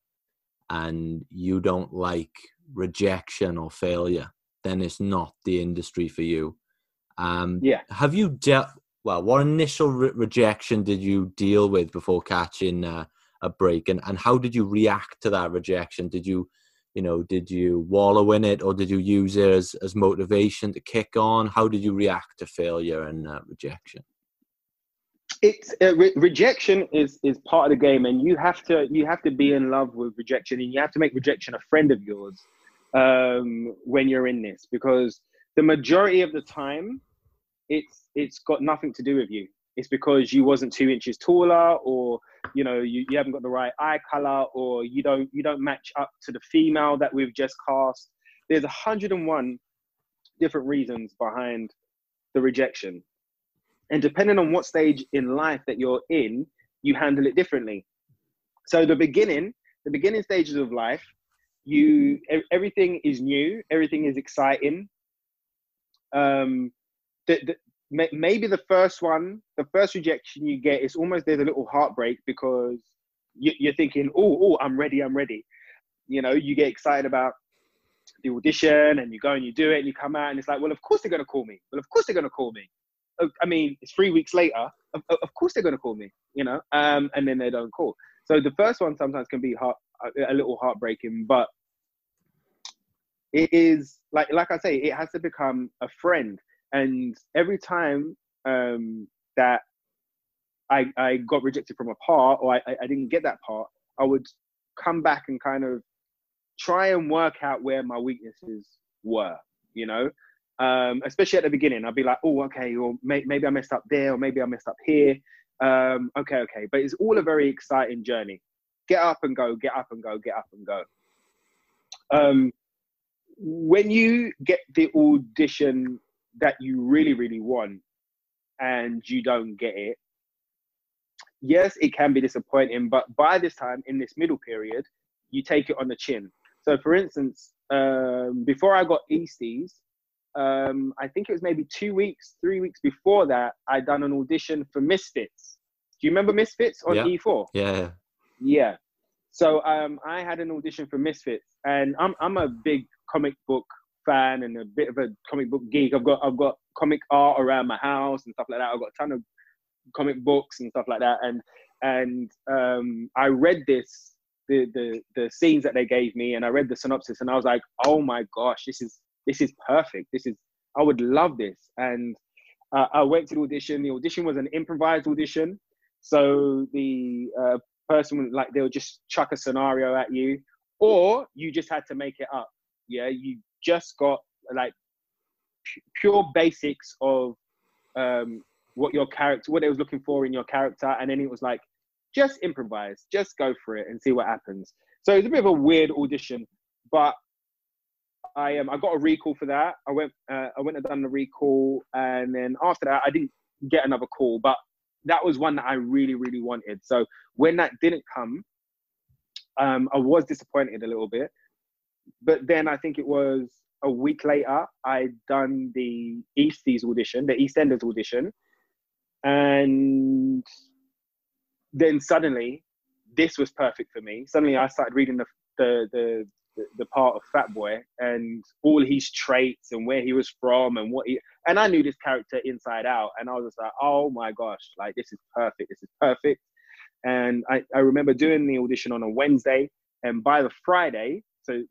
and you don't like rejection or failure, then it's not the industry for you. Um, yeah. Have you dealt? Well, what initial re- rejection did you deal with before catching uh, a break, and and how did you react to that rejection? Did you, you know, did you wallow in it, or did you use it as as motivation to kick on? How did you react to failure and uh, rejection? it's uh, re- rejection is is part of the game and you have to you have to be in love with rejection and you have to make rejection a friend of yours um, when you're in this because the majority of the time it's it's got nothing to do with you it's because you wasn't two inches taller or you know you, you haven't got the right eye color or you don't you don't match up to the female that we've just cast there's 101 different reasons behind the rejection and depending on what stage in life that you're in, you handle it differently. So the beginning, the beginning stages of life, you everything is new, everything is exciting. Um, the, the, maybe the first one, the first rejection you get is almost there's a little heartbreak because you, are thinking, oh, oh, I'm ready, I'm ready. You know, you get excited about the audition and you go and you do it and you come out and it's like, well, of course they're going to call me. Well, of course they're going to call me. I mean, it's three weeks later. Of, of course they're going to call me, you know, um, and then they don't call. So the first one sometimes can be heart, a little heartbreaking, but it is like like I say, it has to become a friend. And every time um, that I I got rejected from a part, or I I didn't get that part, I would come back and kind of try and work out where my weaknesses were, you know, um, especially at the beginning. I'd be like, oh, okay, or may- maybe I messed up there, or maybe I messed up here. Um, okay, okay. But it's all a very exciting journey. Get up and go, get up and go, get up and go. Um, when you get the audition that you really, really want and you don't get it, yes, it can be disappointing, but by this time in this middle period, you take it on the chin. So, for instance, um, before I got Easties, um, I think it was maybe two weeks, three weeks before that, I'd done an audition for Misfits. Do you remember Misfits on Yeah. E4? Yeah. Yeah. So um, I had an audition for Misfits, and I'm I'm a big comic book fan and a bit of a comic book geek. I've got I've got comic art around my house and stuff like that. I've got a ton of comic books and stuff like that. And and um, I read this the the the scenes that they gave me, and I read the synopsis, and I was like, oh my gosh, this is this is perfect. This is I would love this. And uh, I went to the audition. The audition was an improvised audition, so the uh, person would like they'll just chuck a scenario at you, or you just had to make it up. Yeah, you just got like pu- pure basics of um, what your character, what they was looking for in your character, and then it was like, just improvise, just go for it and see what happens. So it's a bit of a weird audition, but I um I got a recall for that. I went uh, I went and done the recall, and then after that I didn't get another call, but that was one that I really really wanted. So when that didn't come, um, I was disappointed a little bit. But then I think it was a week later, I'd done the Easties audition, the EastEnders audition, and then suddenly this was perfect for me. Suddenly I started reading the the the, the, part of Fat Boy and all his traits and where he was from and what he and I knew this character inside out and I was just like, oh my gosh, like this is perfect, this is perfect. And I, I remember doing the audition on a Wednesday and by the Friday, so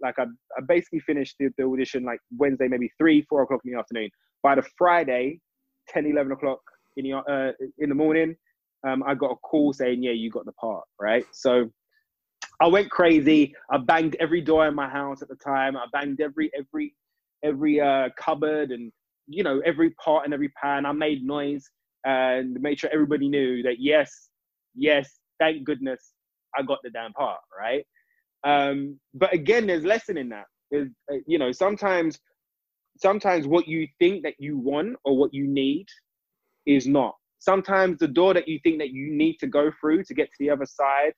like I, I basically finished the, the audition like Wednesday, maybe three, four o'clock in the afternoon. By the Friday, 10, 11 o'clock in the, uh, in the morning, um, I got a call saying, yeah, you got the part, right? So I went crazy. I banged every door in my house at the time. I banged every, every, every uh, cupboard and, you know, every pot and every pan. I made noise and made sure everybody knew that, yes, yes, thank goodness I got the damn part, right? Um, but again, there's lesson in that. There's, uh, you know, sometimes, sometimes what you think that you want or what you need is not. Sometimes the door that you think that you need to go through to get to the other side,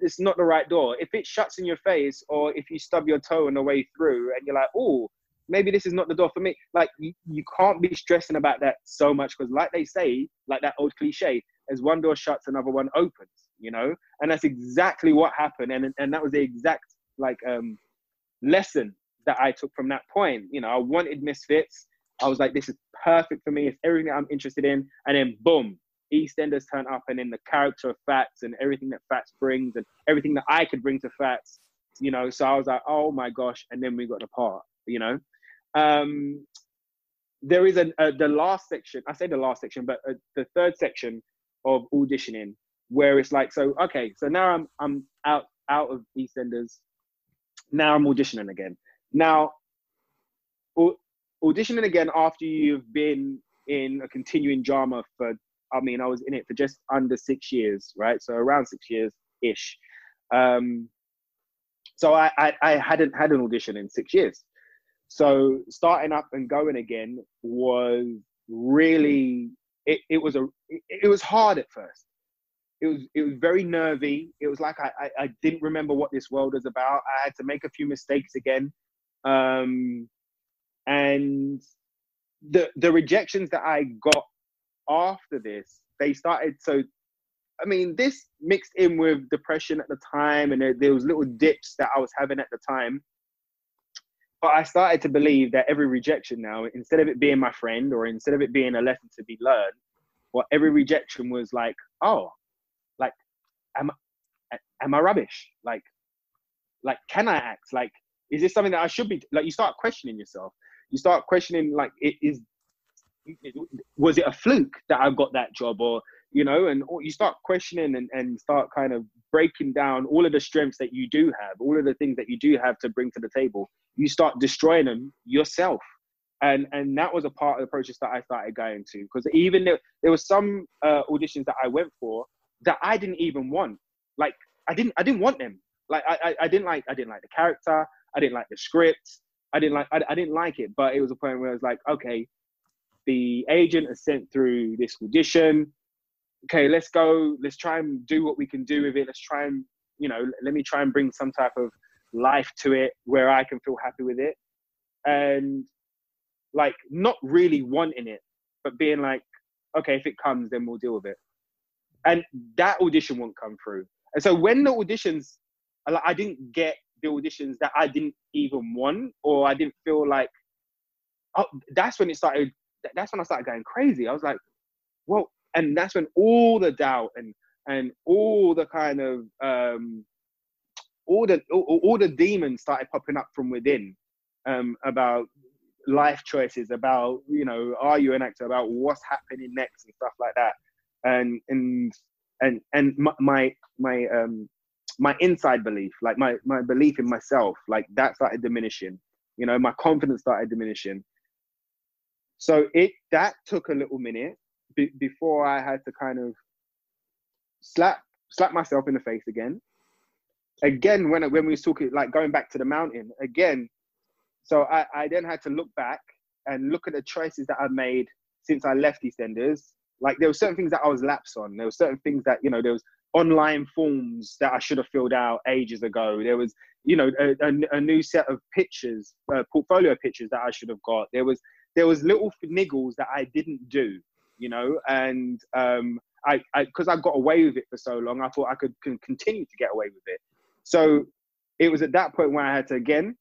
it's not the right door. If it shuts in your face, or if you stub your toe on the way through, and you're like, oh, maybe this is not the door for me. Like you, you can't be stressing about that so much because, like they say, like that old cliche, as one door shuts, another one opens. You know, and that's exactly what happened, and and that was the exact like um lesson that I took from that point. You know, I wanted Misfits. I was like, this is perfect for me. It's everything I'm interested in. And then boom, EastEnders turn up, and then the character of Fats and everything that Fats brings, and everything that I could bring to Fats. You know, so I was like, oh my gosh! And then we got the part. You know, um, there is a, a the last section. I say the last section, but uh, the third section of auditioning, where it's like, so okay, so now I'm I'm out out of EastEnders. Now I'm auditioning again. Now, au- auditioning again after you've been in a continuing drama for. I mean, I was in it for just under six years, right? So around six years ish. Um, so I, I I hadn't had an audition in six years. So starting up and going again was really it, it was a it was hard at first. It was it was very nervy. It was like I, I, I didn't remember what this world was about. I had to make a few mistakes again. Um and the the rejections that I got after this, they started so I mean, this mixed in with depression at the time, and there, there was little dips that I was having at the time but I started to believe that every rejection now, instead of it being my friend or instead of it being a lesson to be learned, well, every rejection was like, oh, am am I rubbish? Like, like, can I act? Like, is this something that I should be? Like, you start questioning yourself. You start questioning, like, it is. Was it a fluke that I got that job, or you know, and you start questioning and, and start kind of breaking down all of the strengths that you do have, all of the things that you do have to bring to the table. You start destroying them yourself. And, and that was a part of the process that I started going to because even there, there was some uh, auditions that I went for that I didn't even want. Like I didn't I didn't want them. Like I, I, I didn't like I didn't like the character. I didn't like the script. I didn't like I, I didn't like it. But it was a point where I was like, okay, the agent has sent through this audition. Okay, let's go. Let's try and do what we can do with it. Let's try and you know, let me try and bring some type of life to it where I can feel happy with it. And like not really wanting it, but being like, okay, if it comes, then we'll deal with it. And that audition won't come through. And so when the auditions, I didn't get the auditions that I didn't even want, or I didn't feel like, oh, that's when it started. That's when I started going crazy. I was like, well, and that's when all the doubt and and all the kind of um, all the all, all the demons started popping up from within um, about life choices, about you know, are you an actor, about what's happening next and stuff like that, and and and and my my, um my inside belief, like my my belief in myself, like that started diminishing. You know, my confidence started diminishing. So it that took a little minute be, before I had to kind of slap slap myself in the face again. Again, when when we was talking like going back to the mountain again, so I, I then had to look back and look at the choices that I've made since I left EastEnders. Like there were certain things that I was lapsed on. There were certain things that you know there was online forms that I should have filled out ages ago. There was you know a, a, a new set of pictures, uh, portfolio pictures that I should have got. There was there was little niggles that I didn't do. You know, and um, I because I, I got away with it for so long, I thought I could continue to get away with it. So it was at that point where I had to again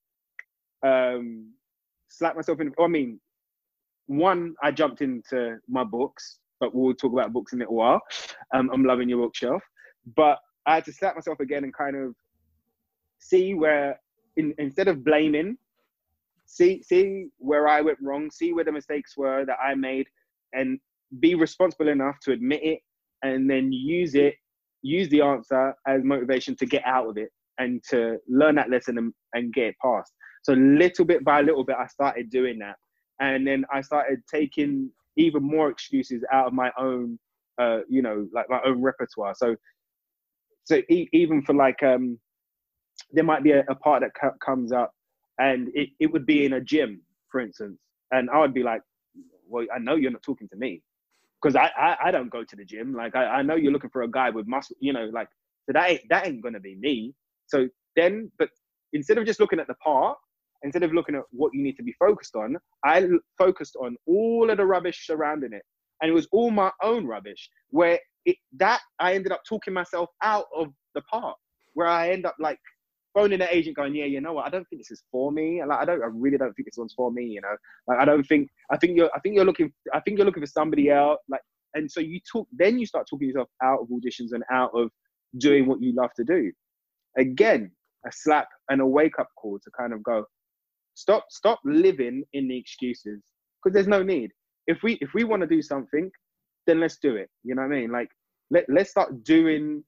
um, slap myself in. I mean, one, I jumped into my books, but we'll talk about books in a little while. Um, I'm loving your bookshelf, but I had to slap myself again and kind of see where, in, instead of blaming, see see where I went wrong, see where the mistakes were that I made, and be responsible enough to admit it, and then use it, use the answer as motivation to get out of it and to learn that lesson and, and get it past. So little bit by little bit, I started doing that, and then I started taking even more excuses out of my own, uh, you know, like my own repertoire. So, so e- even for like, um, there might be a, a part that c- comes up, and it, it would be in a gym, for instance, and I would be like, well, I know you're not talking to me because I, I, I don't go to the gym. Like I, I know you're looking for a guy with muscle, you know, like so that ain't that ain't gonna be me. So then, but instead of just looking at the part, instead of looking at what you need to be focused on, I focused on all of the rubbish surrounding it. And it was all my own rubbish where it, that I ended up talking myself out of the part where I end up like phoning the agent going, yeah, you know what? I don't think this is for me. Like, I don't, I really don't think this one's for me. You know, like, I don't think, I think you're, I think you're looking, I think you're looking for somebody else. Like, and so you talk, then you start talking yourself out of auditions and out of doing what you love to do. Again, a slap and a wake up call to kind of go, Stop stop living in the excuses because there's no need. If we if we want to do something, then let's do it. You know what I mean? Like let let's start doing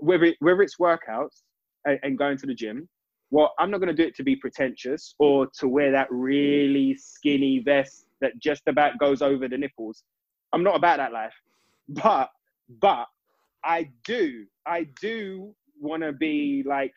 whether it, whether it's workouts and, and going to the gym. Well, I'm not going to do it to be pretentious or to wear that really skinny vest that just about goes over the nipples. I'm not about that life. But but I do I do want to be like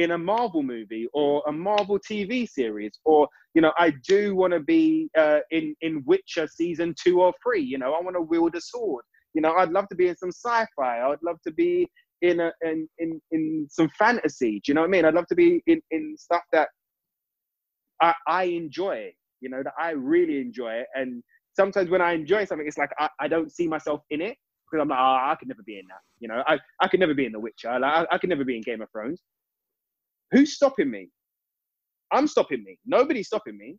in a Marvel movie or a Marvel TV series, or you know, I do want to be uh, in in Witcher season two or three. You know, I want to wield a sword. You know, I'd love to be in some sci-fi. I'd love to be in a in in, in some fantasy. Do you know what I mean? I'd love to be in in stuff that I, I enjoy. You know, that I really enjoy. And sometimes when I enjoy something, it's like I, I don't see myself in it because I'm like, oh, I could never be in that. You know, I, I could never be in The Witcher. Like, I, I could never be in Game of Thrones. Who's stopping me? I'm stopping me. Nobody's stopping me.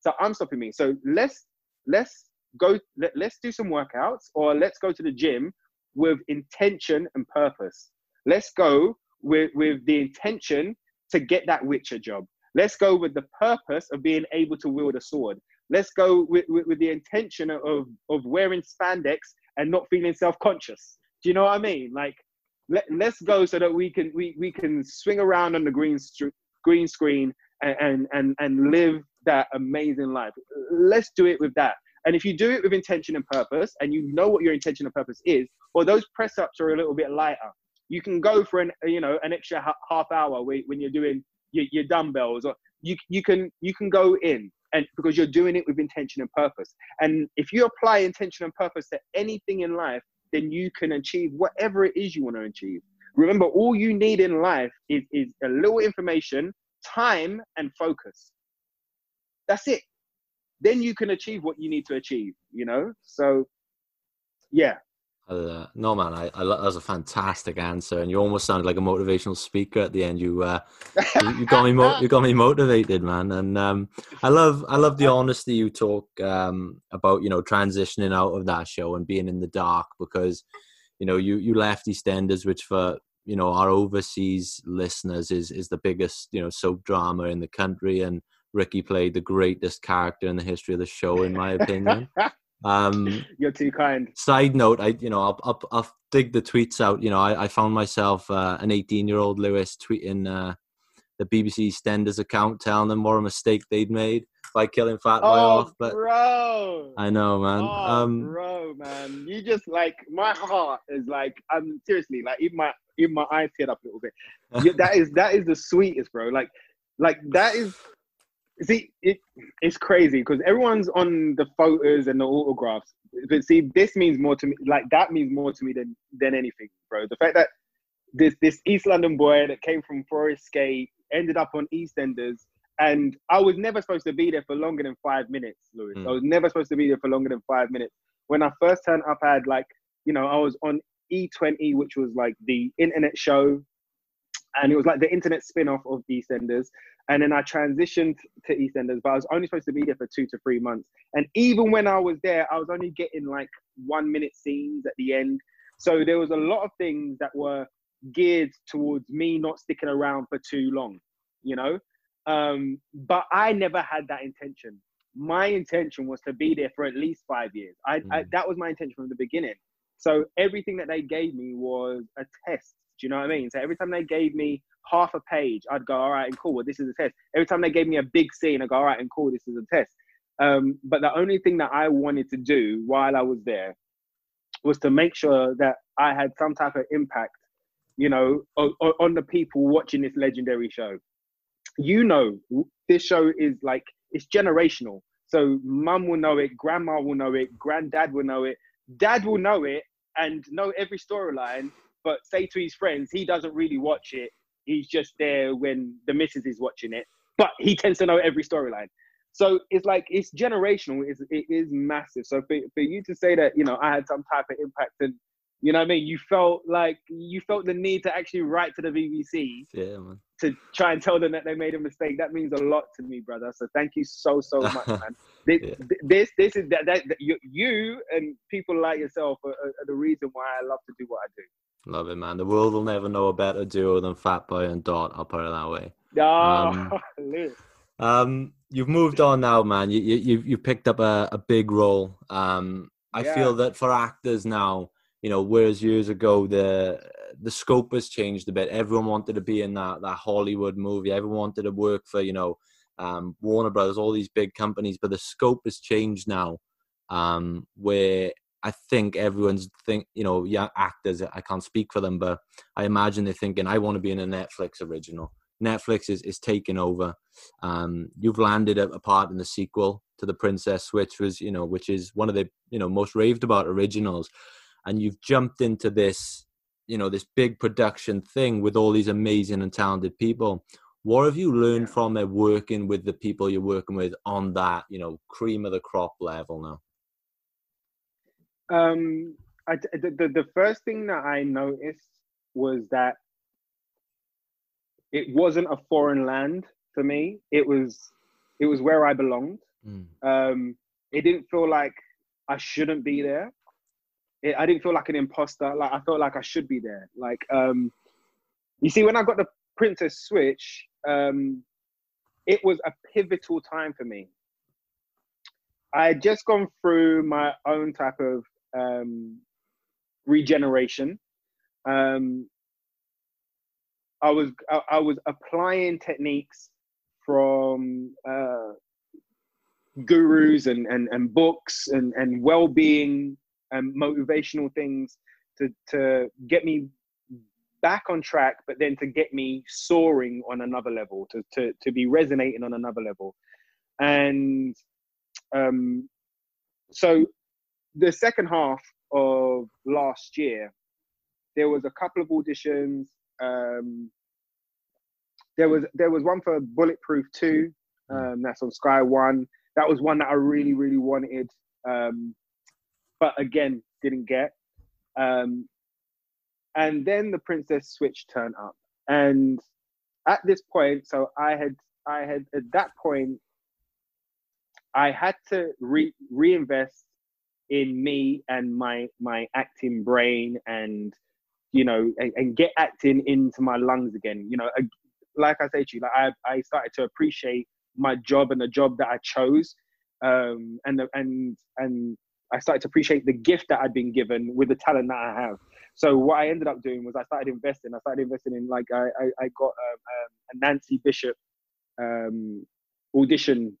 So I'm stopping me. So let's let's go let, let's do some workouts or let's go to the gym with intention and purpose. Let's go with with the intention to get that Witcher job. Let's go with the purpose of being able to wield a sword. Let's go with, with, with the intention of, of wearing spandex and not feeling self-conscious. Do you know what I mean? Like, let, let's go so that we can we, we can swing around on the green str- green screen and, and and and live that amazing life. Let's do it with that. And if you do it with intention and purpose, and you know what your intention and purpose is, well, those press ups are a little bit lighter. You can go for an you know an extra half hour when you're doing your, your dumbbells, or you you can you can go in and because you're doing it with intention and purpose. And if you apply intention and purpose to anything in life, then you can achieve whatever it is you want to achieve. Remember, all you need in life is, is a little information, time, and focus. That's it. Then you can achieve what you need to achieve, you know? So, yeah, uh, no, man, I, I, that was a fantastic answer, and you almost sounded like a motivational speaker at the end. You, uh, you, you, got me, mo- you got me motivated, man. And um, I love, I love the honesty you talk um, about, you know, transitioning out of that show and being in the dark because, you know, you you left EastEnders, which for you know our overseas listeners is is the biggest you know soap drama in the country, and Ricky played the greatest character in the history of the show, in my opinion. Um, You're too kind. Side note, I you know I'll, I'll, I'll dig the tweets out. You know, I, I found myself uh, an 18 year old Lewis tweeting uh, the BBC Stenders account, telling them what a mistake they'd made by killing Fat Boy oh, off. But bro, I know, man. Oh, um, bro, man, you just like my heart is like I'm seriously like even my even my eyes teared up a little bit. that is that is the sweetest, bro. Like like that is see, it, it's crazy because everyone's on the photos and the autographs. But see, this means more to me. Like that means more to me than than anything, bro. The fact that this this East London boy that came from Forest Gate ended up on EastEnders, and I was never supposed to be there for longer than five minutes, Lewis. Mm. I was never supposed to be there for longer than five minutes. When I first turned up, I had like, you know, I was on E20, which was like the internet show and it was like the internet spin-off of EastEnders. And then I transitioned to EastEnders, but I was only supposed to be there for two to three months. And even when I was there, I was only getting like one minute scenes at the end. So there was a lot of things that were geared towards me not sticking around for too long, you know. Um, but I never had that intention. My intention was to be there for at least five years. I, mm. I that was my intention from the beginning. So everything that they gave me was a test do you know what I mean? So every time they gave me half a page, I'd go, all right, and cool, well, this is a test. Every time they gave me a big scene, I'd go, all right, and cool, this is a test. Um, but the only thing that I wanted to do while I was there was to make sure that I had some type of impact, you know, on, on the people watching this legendary show. You know, this show is like, it's generational. So mum will know it, grandma will know it, granddad will know it, dad will know it, and know every storyline but say to his friends, he doesn't really watch it. He's just there when the missus is watching it, but he tends to know every storyline. So it's like it's generational. It's, it is massive. So for, for you to say that you know I had some type of impact and you know what I mean, you felt like you felt the need to actually write to the BBC yeah, man. to try and tell them that they made a mistake. That means a lot to me, brother. So thank you so so much, man. This, yeah. this this is that, that, that you, you and people like yourself are, are the reason why I love to do what I do. Love it, man. The world will never know a better duo than Fat Boy and Dot. I'll put it that way. Oh, um, um, you've moved on now, man. You you you picked up a, a big role. Um, I yeah. feel that for actors now, you know, whereas years ago the the scope has changed a bit. Everyone wanted to be in that that Hollywood movie. Everyone wanted to work for you know um, Warner Brothers, all these big companies. But the scope has changed now, um, where I think everyone's think you know young actors. I can't speak for them, but I imagine they're thinking, I want to be in a Netflix original. Netflix is, is taking over. Um, you've landed a, a, part in the sequel to the Princess which was you know, which is one of the you know most raved about originals, and you've jumped into this you know this big production thing with all these amazing and talented people. What have you learned from it working with the people you're working with on that you know cream of the crop level now? Um, I, the, the, the first thing that I noticed was that it wasn't a foreign land for me. It was it was where I belonged. Mm. Um, it didn't feel like I shouldn't be there. It, I didn't feel like an imposter. Like I felt like I should be there. Like um, you see, when I got the Princess Switch, um, it was a pivotal time for me. I had just gone through my own type of um, regeneration. Um, I was I, I was applying techniques from uh, gurus and, and, and books and, and well-being and motivational things to, to get me back on track, but then to get me soaring on another level, to, to, to be resonating on another level. And um, so the second half of last year, there was a couple of auditions. Um, there was there was one for Bulletproof Two, um, that's on Sky One. That was one that I really really wanted, um, but again didn't get. Um, and then the Princess Switch turned up, and at this point, so I had I had at that point I had to re- reinvest in me and my my acting brain and you know and, and, get acting into my lungs again. You know like i say to you like i, I started to appreciate my job and the job that i chose um and and and i started to appreciate the gift that i'd been given with the talent that i have. So what i ended up doing was i started investing. I started investing in like i i, I got um, um, a nancy bishop um audition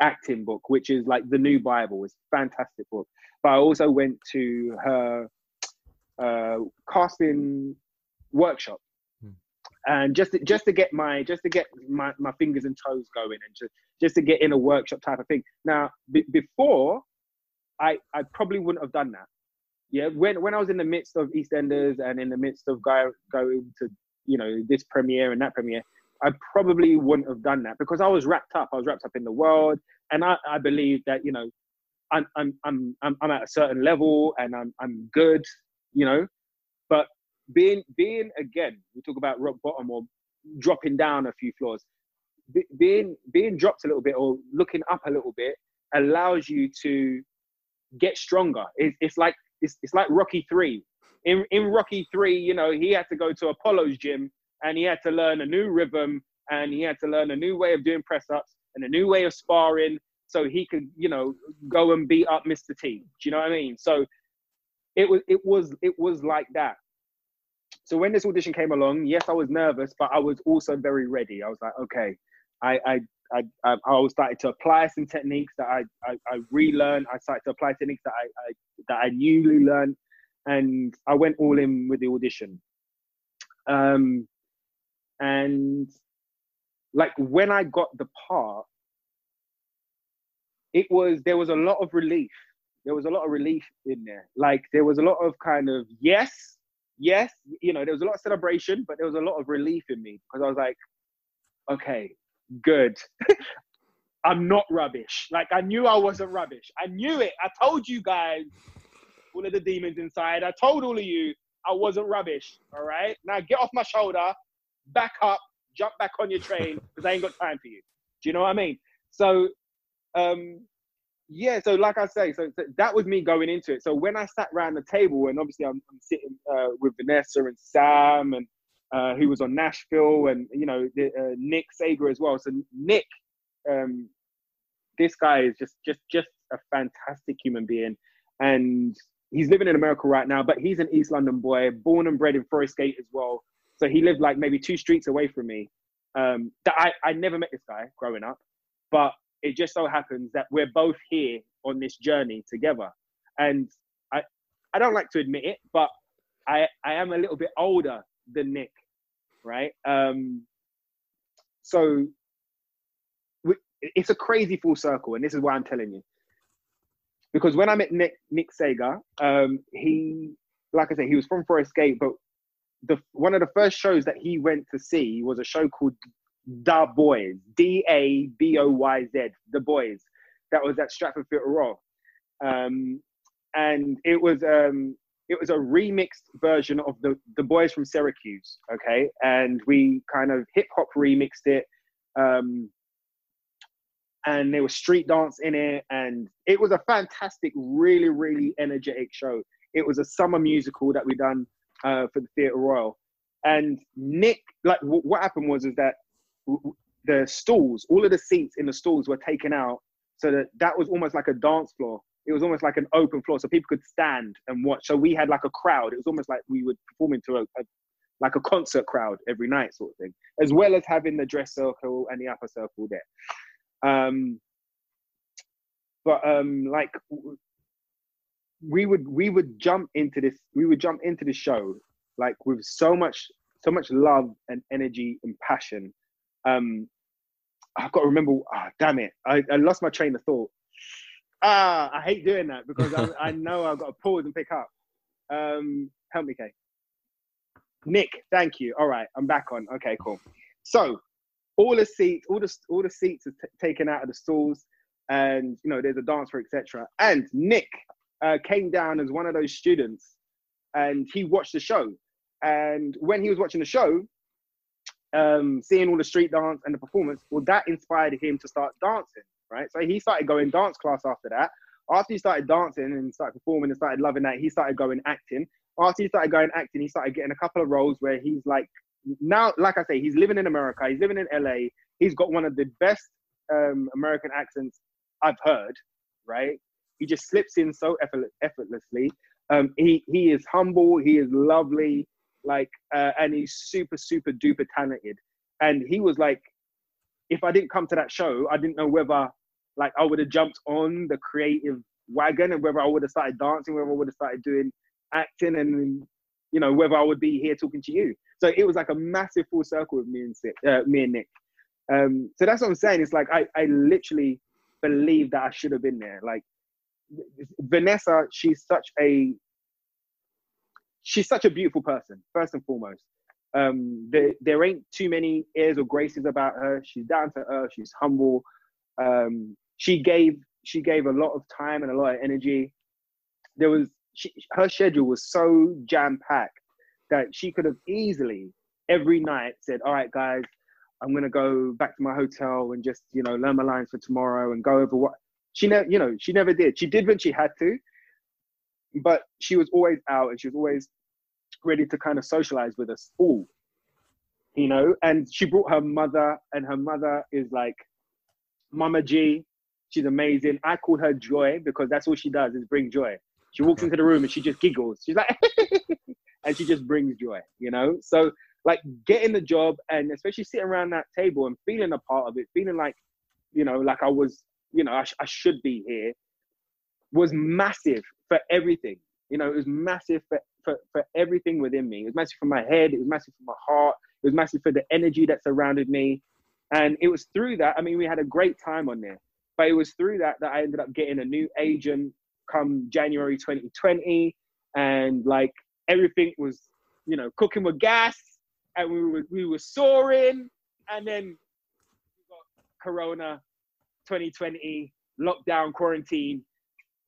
acting book, which is like the new Bible. It's a fantastic book. But I also went to her uh, casting workshop, hmm. and just to, just to get my just to get my, my fingers and toes going, and just just to get in a workshop type of thing. Now, b- before, I I probably wouldn't have done that. Yeah, when when I was in the midst of EastEnders and in the midst of go, going to you know this premiere and that premiere, I probably wouldn't have done that because I was wrapped up. I was wrapped up in the world, and I, I believe that you know, I'm I'm I'm I'm at a certain level and I'm I'm good, you know. But being being again, we talk about rock bottom or dropping down a few floors. being being dropped a little bit or looking up a little bit allows you to get stronger. It's, it's like it's, it's like Rocky three. In in Rocky three, you know, he had to go to Apollo's gym and he had to learn a new rhythm and he had to learn a new way of doing press ups and a new way of sparring so he could you know go and beat up Mr. T. Do you know what I mean? So it was it was it was like that. So when this audition came along, yes, I was nervous, but I was also very ready. I was like, okay, I I I, I, I starting to apply some techniques that I, I, I relearned. I started to apply techniques that I, I that I newly learned, and I went all in with the audition. Um, and like when I got the part, it was there was a lot of relief. There was a lot of relief in there. Like there was a lot of kind of yes, yes, you know, there was a lot of celebration, but there was a lot of relief in me because I was like, okay, good. I'm not rubbish. Like I knew I wasn't rubbish. I knew it. I told you guys, all of the demons inside. I told all of you I wasn't rubbish. All right. Now get off my shoulder back up, jump back on your train because I ain't got time for you. Do you know what I mean? So, um, yeah. So, like I say, so, so, that was me going into it. So when I sat around the table, and obviously I'm, I'm sitting uh, with Vanessa and Sam, and uh, who was on Nashville, and you know the, uh, Nick Sagar as well. So Nick, um, this guy is just just just a fantastic human being, and he's living in America right now. But he's an East London boy, born and bred in Forest Gate as well. So he lived like maybe two streets away from me. Um, that I, I never met this guy growing up, but it just so happens that we're both here on this journey together. And I, I don't like to admit it, but I, I am a little bit older than Nick, right? Um, so we, it's a crazy full circle, and this is why I'm telling you. Because when I met Nick Nick Sagar, um, he, like I said, he was from Forest Gate, but the one of the first shows that he went to see was a show called Da Boyz, D A B O Y Z, The Boys. That was at Stratford Theatre Royal, um, and it was um, it was a remixed version of the the Boys from Syracuse. Okay, and we kind of hip hop remixed it. Um, and there was street dance in it, and it was a fantastic, really, really energetic show. It was a summer musical that we done uh, for the Theatre Royal. And Nick, like, w- what happened was is that w- the stalls, all of the seats in the stalls were taken out, so that that was almost like a dance floor it was almost like an open floor, so people could stand and watch. So we had like a crowd. It was almost like we would perform into a, a like a concert crowd every night, sort of thing, as well as having the dress circle and the upper circle there. Um, but um, like we would we would jump into this we would jump into the show like with so much so much love and energy and passion. Um, I've got to remember. Oh, damn it! I, I lost my train of thought. Ah, I hate doing that because I, I know I've got to pause and pick up. Um, help me, Kay. Nick, thank you. All right, I'm back on. Okay, cool. So, all the seats, all the all the seats are t- taken out of the stalls, and you know there's a dance floor, etc. And Nick uh, came down as one of those students, and he watched the show. And when he was watching the show, um, seeing all the street dance and the performance, well, that inspired him to start dancing, right? So he started going dance class after that. After he started dancing and started performing and started loving that, he started going acting. After he started going acting, he started getting a couple of roles where he's like, now, like I say, he's living in America, he's living in LA. He's got one of the best um, American accents I've heard, right? He just slips in so effort- effortlessly. Um, he he is humble. He is lovely like uh, and he's super super duper talented and he was like if i didn't come to that show i didn't know whether like i would have jumped on the creative wagon and whether i would have started dancing whether i would have started doing acting and you know whether i would be here talking to you so it was like a massive full circle with me and uh, me and nick um, so that's what i'm saying it's like i, I literally believe that i should have been there like vanessa she's such a she's such a beautiful person, first and foremost. Um, there, there ain't too many airs or graces about her. She's down to earth. She's humble. Um, she gave she gave a lot of time and a lot of energy. There was she, her schedule was so jam packed that she could have easily every night said, "All right, guys, I'm gonna go back to my hotel and just you know learn my lines for tomorrow and go over what." She never, you know, she never did. She did when she had to, but she was always out and she was always ready to kind of socialize with us all you know? And she brought her mother and her mother is like mama g she's amazing. I call her joy because that's all she does is bring joy. She walks into the room and she just giggles. She's like and she just brings joy you know? So like getting the job and especially sitting around that table and feeling a part of it feeling like you know like i was you know I, sh- I should be here was massive for everything you know it was massive for for, for everything within me. It was massive for my head. It was massive for my heart. It was massive for the energy that surrounded me. And it was through that. I mean, we had a great time on there, but it was through that that I ended up getting a new agent come January 2020. And like everything was, you know, cooking with gas and we were, we were soaring. And then Corona 2020, lockdown, quarantine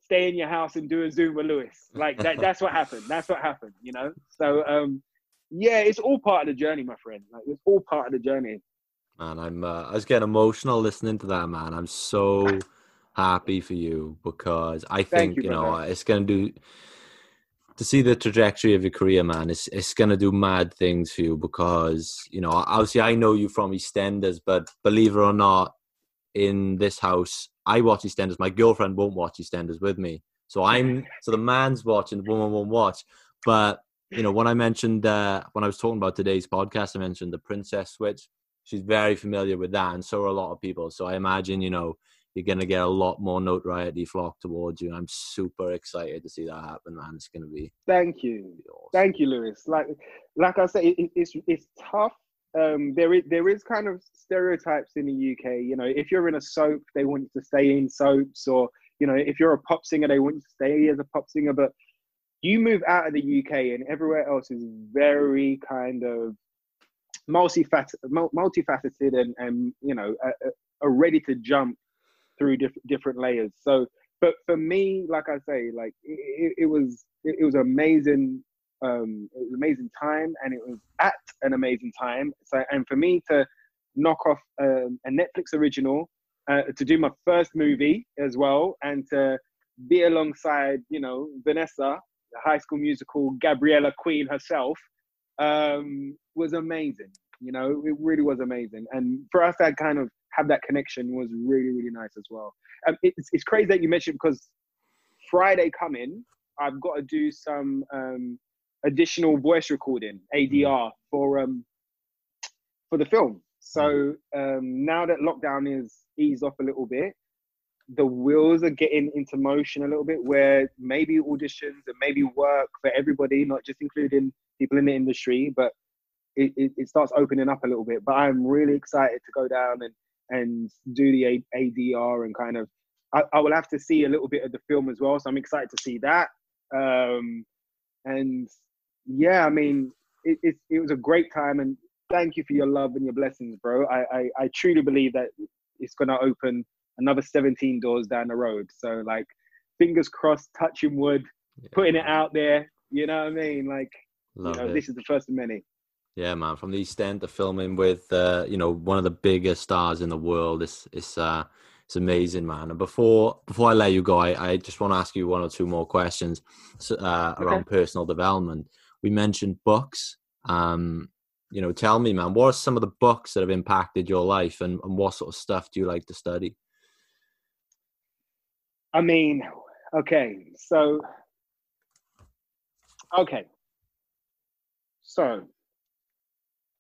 stay in your house and do a Zoom with Lewis. Like that, that's what happened. That's what happened, you know? So, um, yeah, it's all part of the journey, my friend. Like it's all part of the journey. Man, I'm, uh, I was getting emotional listening to that, man. I'm so happy for you because I think, you, you, know, it's going to do, to see the trajectory of your career, man, it's, it's going to do mad things for you because, you know, obviously I know you from EastEnders, but believe it or not, in this house, I watch EastEnders. My girlfriend won't watch EastEnders with me. So I'm so the man's watching, the woman won't watch. But you know, when I mentioned uh, when I was talking about today's podcast, I mentioned the princess switch. She's very familiar with that, and so are a lot of people. So I imagine you know you're gonna get a lot more notoriety flock towards you. I'm super excited to see that happen, man. It's gonna be. Thank you, awesome. thank you, Lewis. Like, like I said, it, it's it's tough um, there is there is kind of stereotypes in the UK. You know, if you're in a soap, they want you to stay in soaps, or you know, if you're a pop singer, they want you to stay as a pop singer. But you move out of the UK, and everywhere else is very kind of multifaceted, multifaceted, and and you know, are, ready to jump through diff- different layers. So, but for me, like I say, like it, it was it was amazing um, it was amazing time and it was at an amazing time. So, and for me to knock off um, a Netflix original, uh, to do my first movie as well, and to be alongside, you know, Vanessa, the High School Musical, Gabriella Queen herself, um, was amazing. You know, it really was amazing. And for us to kind of have that connection was really, really nice as well. Um, it's, it's crazy that you mentioned because Friday coming, I've got to do some um, additional voice recording ADR for um for the film. So um, now that lockdown is eased off a little bit, the wheels are getting into motion a little bit. Where maybe auditions and maybe work for everybody, not just including people in the industry, but it, it, it starts opening up a little bit. But I'm really excited to go down and and do the a- ADR and kind of. I, I will have to see a little bit of the film as well, so I'm excited to see that. Um, and yeah, I mean, it, it, it was a great time, and thank you for your love and your blessings, bro. I, I, I truly believe that it's gonna open another 17 doors down the road. So like, fingers crossed, touching wood, Yeah. putting it out there. You know what I mean? Like, you know, this is the first of many. Yeah, man. From the extent of filming with, uh, you know, one of the biggest stars in the world, it's it's uh, it's amazing, man. And before before I let you go, I, I just want to ask you one or two more questions uh, around personal development. We mentioned books. Um, you know, tell me, man, what are some of the books that have impacted your life, and, and what sort of stuff do you like to study? I mean, okay, so okay. So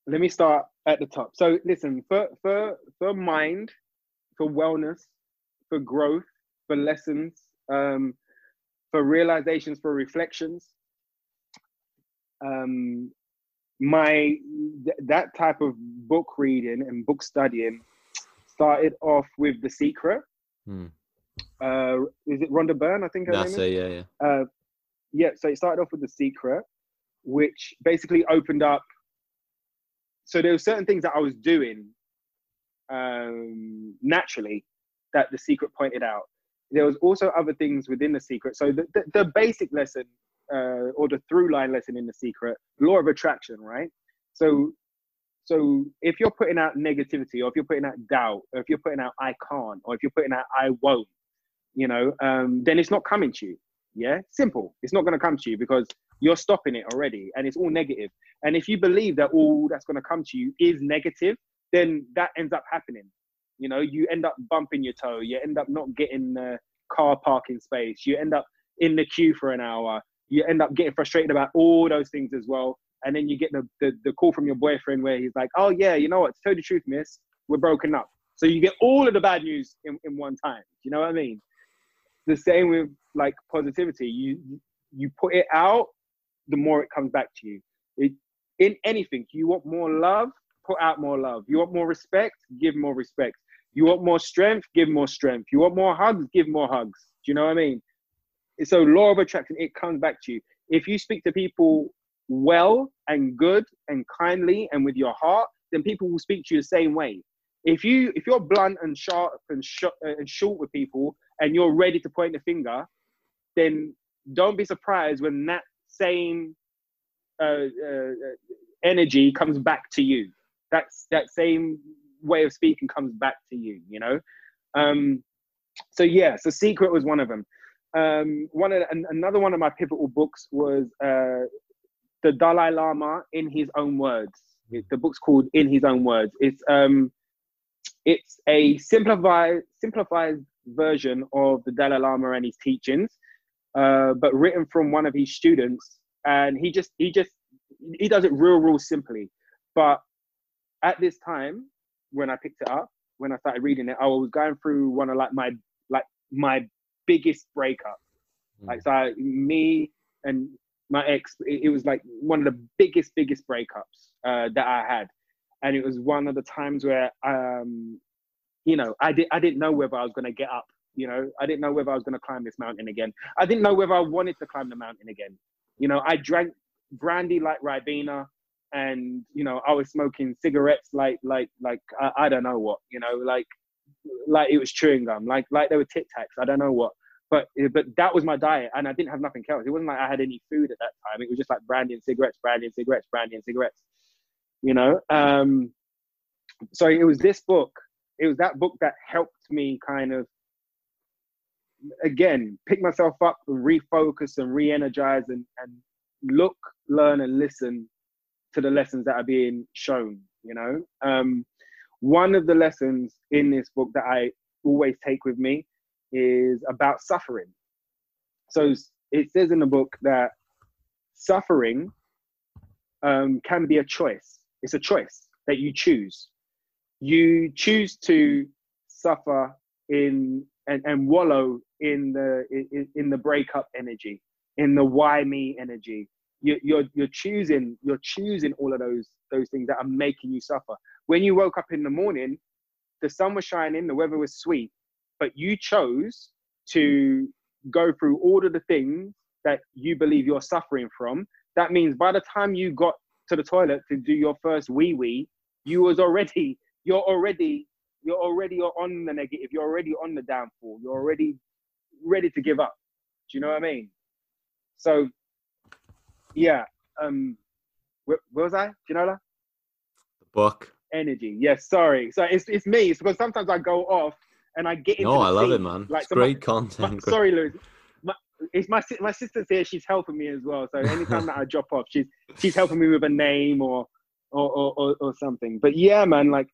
let me start at the top. So listen, for for for mind, for wellness, for growth, for lessons, um, for realizations, for reflections. Um, my th- that type of book reading and book studying started off with The Secret. Hmm. Uh, is it Rhonda Byrne? I think her That's name is. it. Yeah, yeah. Uh, yeah, so it started off with The Secret, which basically opened up. So there were certain things that I was doing um, naturally that The Secret pointed out. There was also other things within The Secret. So the, the, the basic lesson uh, or the through line lesson in The Secret, law of attraction, right? So so if you're putting out negativity or if you're putting out doubt or if you're putting out I can't or if you're putting out I won't, you know, um, then it's not coming to you. Yeah, simple. It's not going to come to you because you're stopping it already, and it's all negative. And if you believe that all that's going to come to you is negative, then that ends up happening. You know, you end up bumping your toe. You end up not getting the car parking space. You end up in the queue for an hour. You end up getting frustrated about all those things as well. And then you get the, the, the call from your boyfriend where he's like, oh, yeah, you know what? To tell the truth, miss, we're broken up. So you get all of the bad news in, in one time. You know what I mean? The same with like positivity. You you put it out, the more it comes back to you. It, in anything, you want more love, put out more love. You want more respect, give more respect. You want more strength, give more strength. You want more hugs, give more hugs. Do you know what I mean? So law of attraction, it comes back to you. If you speak to people well and good and kindly and with your heart, then people will speak to you the same way. If you if you're blunt and sharp and, sh- and short with people and you're ready to point the finger, then don't be surprised when that same uh, uh, energy comes back to you. That's that same way of speaking comes back to you. You know. Um, so yeah, so Secret was one of them. Um, one of an, another one of my pivotal books was uh, the Dalai Lama in his own words. The book's called In His Own Words. It's um, it's a simplified simplified version of the Dalai Lama and his teachings, uh, but written from one of his students. And he just he just he does it real real simply. But at this time, when I picked it up, when I started reading it, I was going through one of like my like my biggest breakup. Like so, me and my ex, it, was like one of the biggest biggest breakups uh, that I had, and it was one of the times where um, you know, I did I didn't know whether I was gonna get up. You know, I didn't know whether I was gonna climb this mountain again. I didn't know whether I wanted to climb the mountain again. You know, I drank brandy like Ribena, and you know, I was smoking cigarettes like like like I, I don't know what. You know, like like it was chewing gum, like like they were Tic Tacs. I don't know what. But but that was my diet, and I didn't have nothing else. It wasn't like I had any food at that time. It was just like brandy and cigarettes, brandy and cigarettes, brandy and cigarettes. You know. Um, so it was this book. It was that book that helped me kind of again pick myself up and refocus and re-energize and, and look, learn, and listen to the lessons that are being shown. You know. Um, one of the lessons in this book that I always take with me is about suffering. So it says in the book that suffering um, can be a choice. It's a choice that you choose. You choose to suffer in and, and wallow in the in, in the breakup energy, in the why me energy. You, you're you're choosing you're choosing all of those those things that are making you suffer. When you woke up in the morning, the sun was shining, the weather was sweet, but you chose to go through all of the things that you believe you're suffering from. That means by the time you got to the toilet to do your first wee wee, you was already you're already you're already on the negative. You're already on the downfall. You're already ready to give up. Do you know what I mean? So, yeah. Um, where, where was I? Do you know that? The book. Energy. Yes. Sorry. So it's it's me. It's because sometimes I go off and I get into. No, I love scene. it, man. Like, it's so great my- content. my- sorry, Lewis. My, it's my my sister's here. She's helping me as well. So anytime that I drop off, she's she's helping me with a name or or or, or, or something. But yeah, man, like,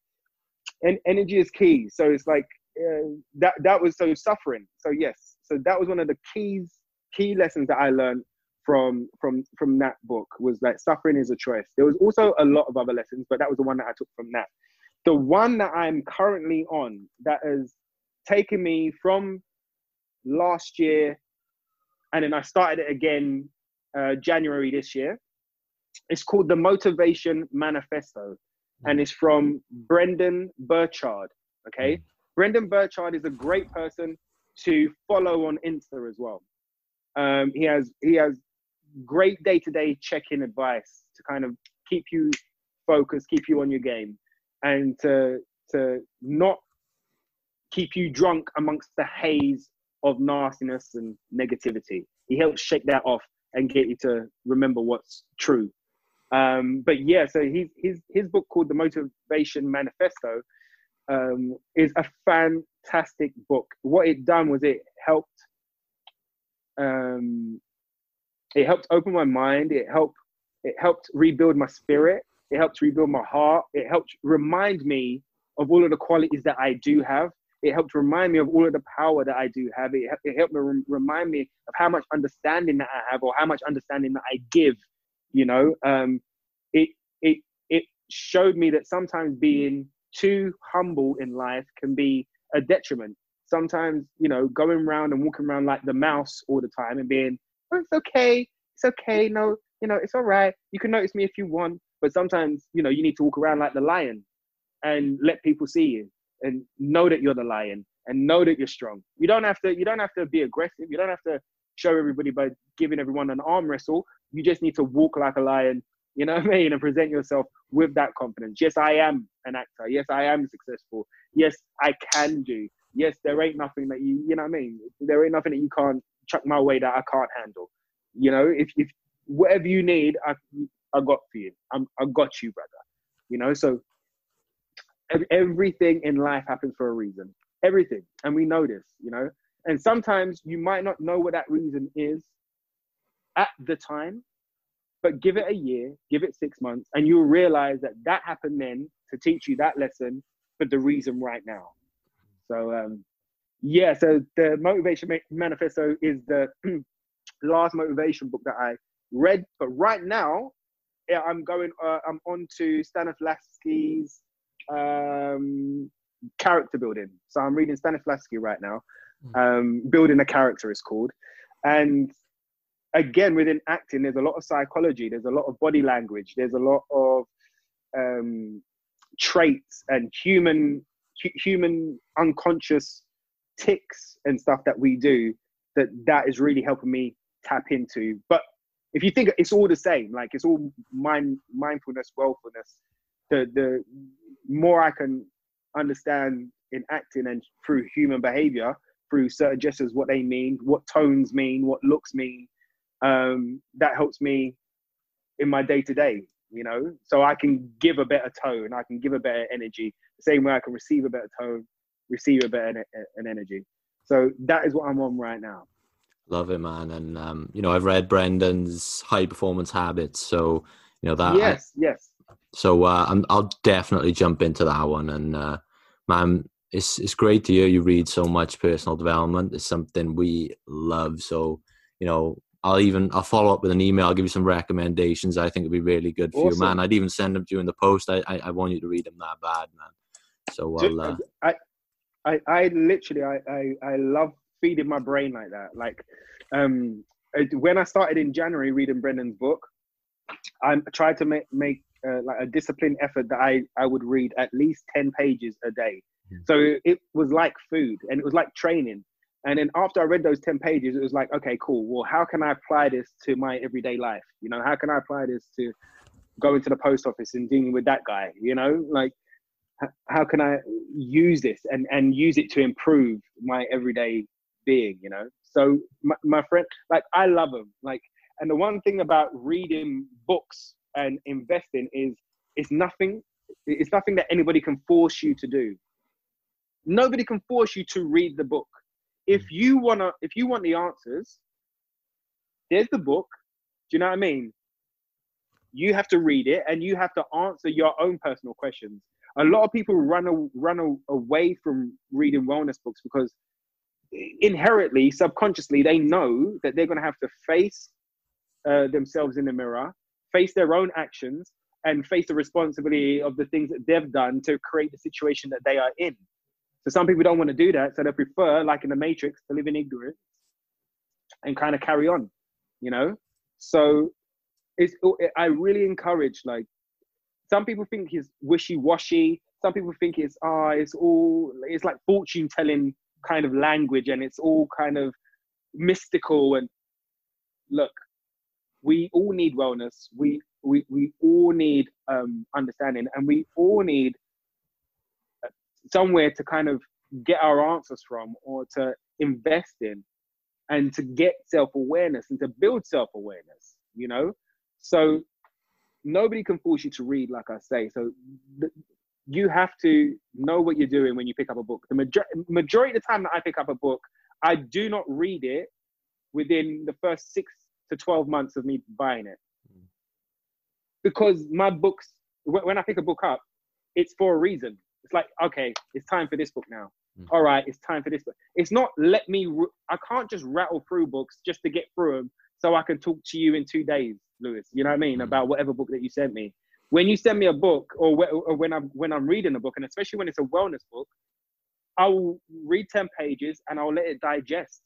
en- energy is key. So it's like uh, that that was so suffering. So yes, so that was one of the keys key lessons that I learned from from from that book was that suffering is a choice. There was also a lot of other lessons, but that was the one that I took from that. The one that I'm currently on that has taken me from last year, and then I started it again uh, January this year. It's called the Motivation Manifesto, and it's from Brendon Burchard. Okay, Brendon Burchard is a great person to follow on Insta as well. Um, he has he has great day to day check in advice to kind of keep you focused, keep you on your game, and to to not keep you drunk amongst the haze of nastiness and negativity. He helps shake that off and get you to remember what's true. Um, but yeah, so his his his book called The Motivation Manifesto um, is a fantastic book. What it done was it helped um, it helped open my mind. It helped it helped rebuild my spirit. It helped rebuild my heart. It helped remind me of all of the qualities that I do have. It helped remind me of all of the power that I do have. It, it helped me rem- remind me of how much understanding that I have or how much understanding that I give. You know, um, it it it showed me that sometimes being too humble in life can be a detriment. Sometimes, you know, going around and walking around like the mouse all the time and being, oh, it's okay, it's okay, no, you know, it's all right. You can notice me if you want, but sometimes, you know, you need to walk around like the lion and let people see you and know that you're the lion and know that you're strong. You don't have to. You don't have to be aggressive. You don't have to show everybody by giving everyone an arm wrestle. You just need to walk like a lion. You know what I mean? And present yourself with that confidence. Yes, I am an actor. Yes, I am successful. Yes, I can do. Yes, there ain't nothing that you. You know what I mean? There ain't nothing that you can't chuck my way that I can't handle. You know, if if whatever you need, I I got for you. I'm I got you, brother. You know, so everything in life happens for a reason. Everything, and we know this. You know, and sometimes you might not know what that reason is at the time, but give it a year, give it six months, and you'll realize that that happened then to teach you that lesson for the reason right now. So, um, yeah, so the Motivation Manifesto is the last motivation book that I read, but right now, yeah, I'm going, uh, I'm on to Stanislavski's um, character building. So I'm reading Stanislavski right now. Um, building a character is called. And again, within acting, there's a lot of psychology, there's a lot of body language, there's a lot of um, traits and human hu- human unconscious ticks and stuff that we do that that is really helping me tap into. But if you think it's all the same, like it's all mind mindfulness, willfulness. The the more I can understand in acting and through human behavior, through certain gestures, what they mean, what tones mean, what looks mean, um, that helps me in my day to day. You know, so I can give a better tone, I can give a better energy, the same way I can receive a better tone, receive a better an energy. So that is what I'm on right now. Love it, man. And um, you know, I've read Brendon's High Performance Habits, so you know that. yes, yes. So uh, I'm, I'll definitely jump into that one. And uh, man, it's it's great to hear you read so much personal development. It's something we love. So you know, I'll even I'll follow up with an email. I'll give you some recommendations. I think it'd be really good for Awesome. you, man. I'd even send them to you in the post. I I, I want you to read them that bad, man. So I'll. Uh, I, I, I literally, I, I, I love feeding my brain like that. Like, um, when I started in January reading Brendon's book, I tried to make make uh, like a disciplined effort that I I would read at least ten pages a day. So it was like food, and it was like training. And then after I read those ten pages, it was like, okay, cool. Well, how can I apply this to my everyday life? You know, how can I apply this to going to the post office and dealing with that guy? You know, like how can I use this and, and use it to improve my everyday being, you know? So my, my friend, like I love them. Like, and the one thing about reading books and investing is it's nothing, it's nothing that anybody can force you to do. Nobody can force you to read the book. If you wanna, if you want the answers, there's the book. Do you know what I mean? You have to read it and you have to answer your own personal questions a lot of people run a, run a, away from reading wellness books because inherently subconsciously they know that they're going to have to face uh, themselves in the mirror face their own actions and face the responsibility of the things that they've done to create the situation that they are in. So some people don't want to do that so they prefer like in the matrix to live in ignorance and kind of carry on you know? So it's i really encourage like some people think it's wishy-washy. Some people think it's ah it's all it's like fortune telling kind of language and it's all kind of mystical and look we all need wellness we we, we all need um, understanding and we all need uh, somewhere to kind of get our answers from or to invest in and to get self-awareness and to build self-awareness you know so nobody can force you to read, like I say. So you have to know what you're doing when you pick up a book. The major- majority of the time that I pick up a book, I do not read it within the first six to 12 months of me buying it. Hmm. Because my books, when I pick a book up, it's for a reason. It's like, okay, it's time for this book now. Hmm. All right, it's time for this book. It's not let me, I can't just rattle through books just to get through them so I can talk to you in two days, Lewis. You know what I mean? Hmm. About whatever book that you sent me. When you send me a book, or, or when I'm when I'm reading a book, and especially when it's a wellness book, I will read ten pages and I'll let it digest,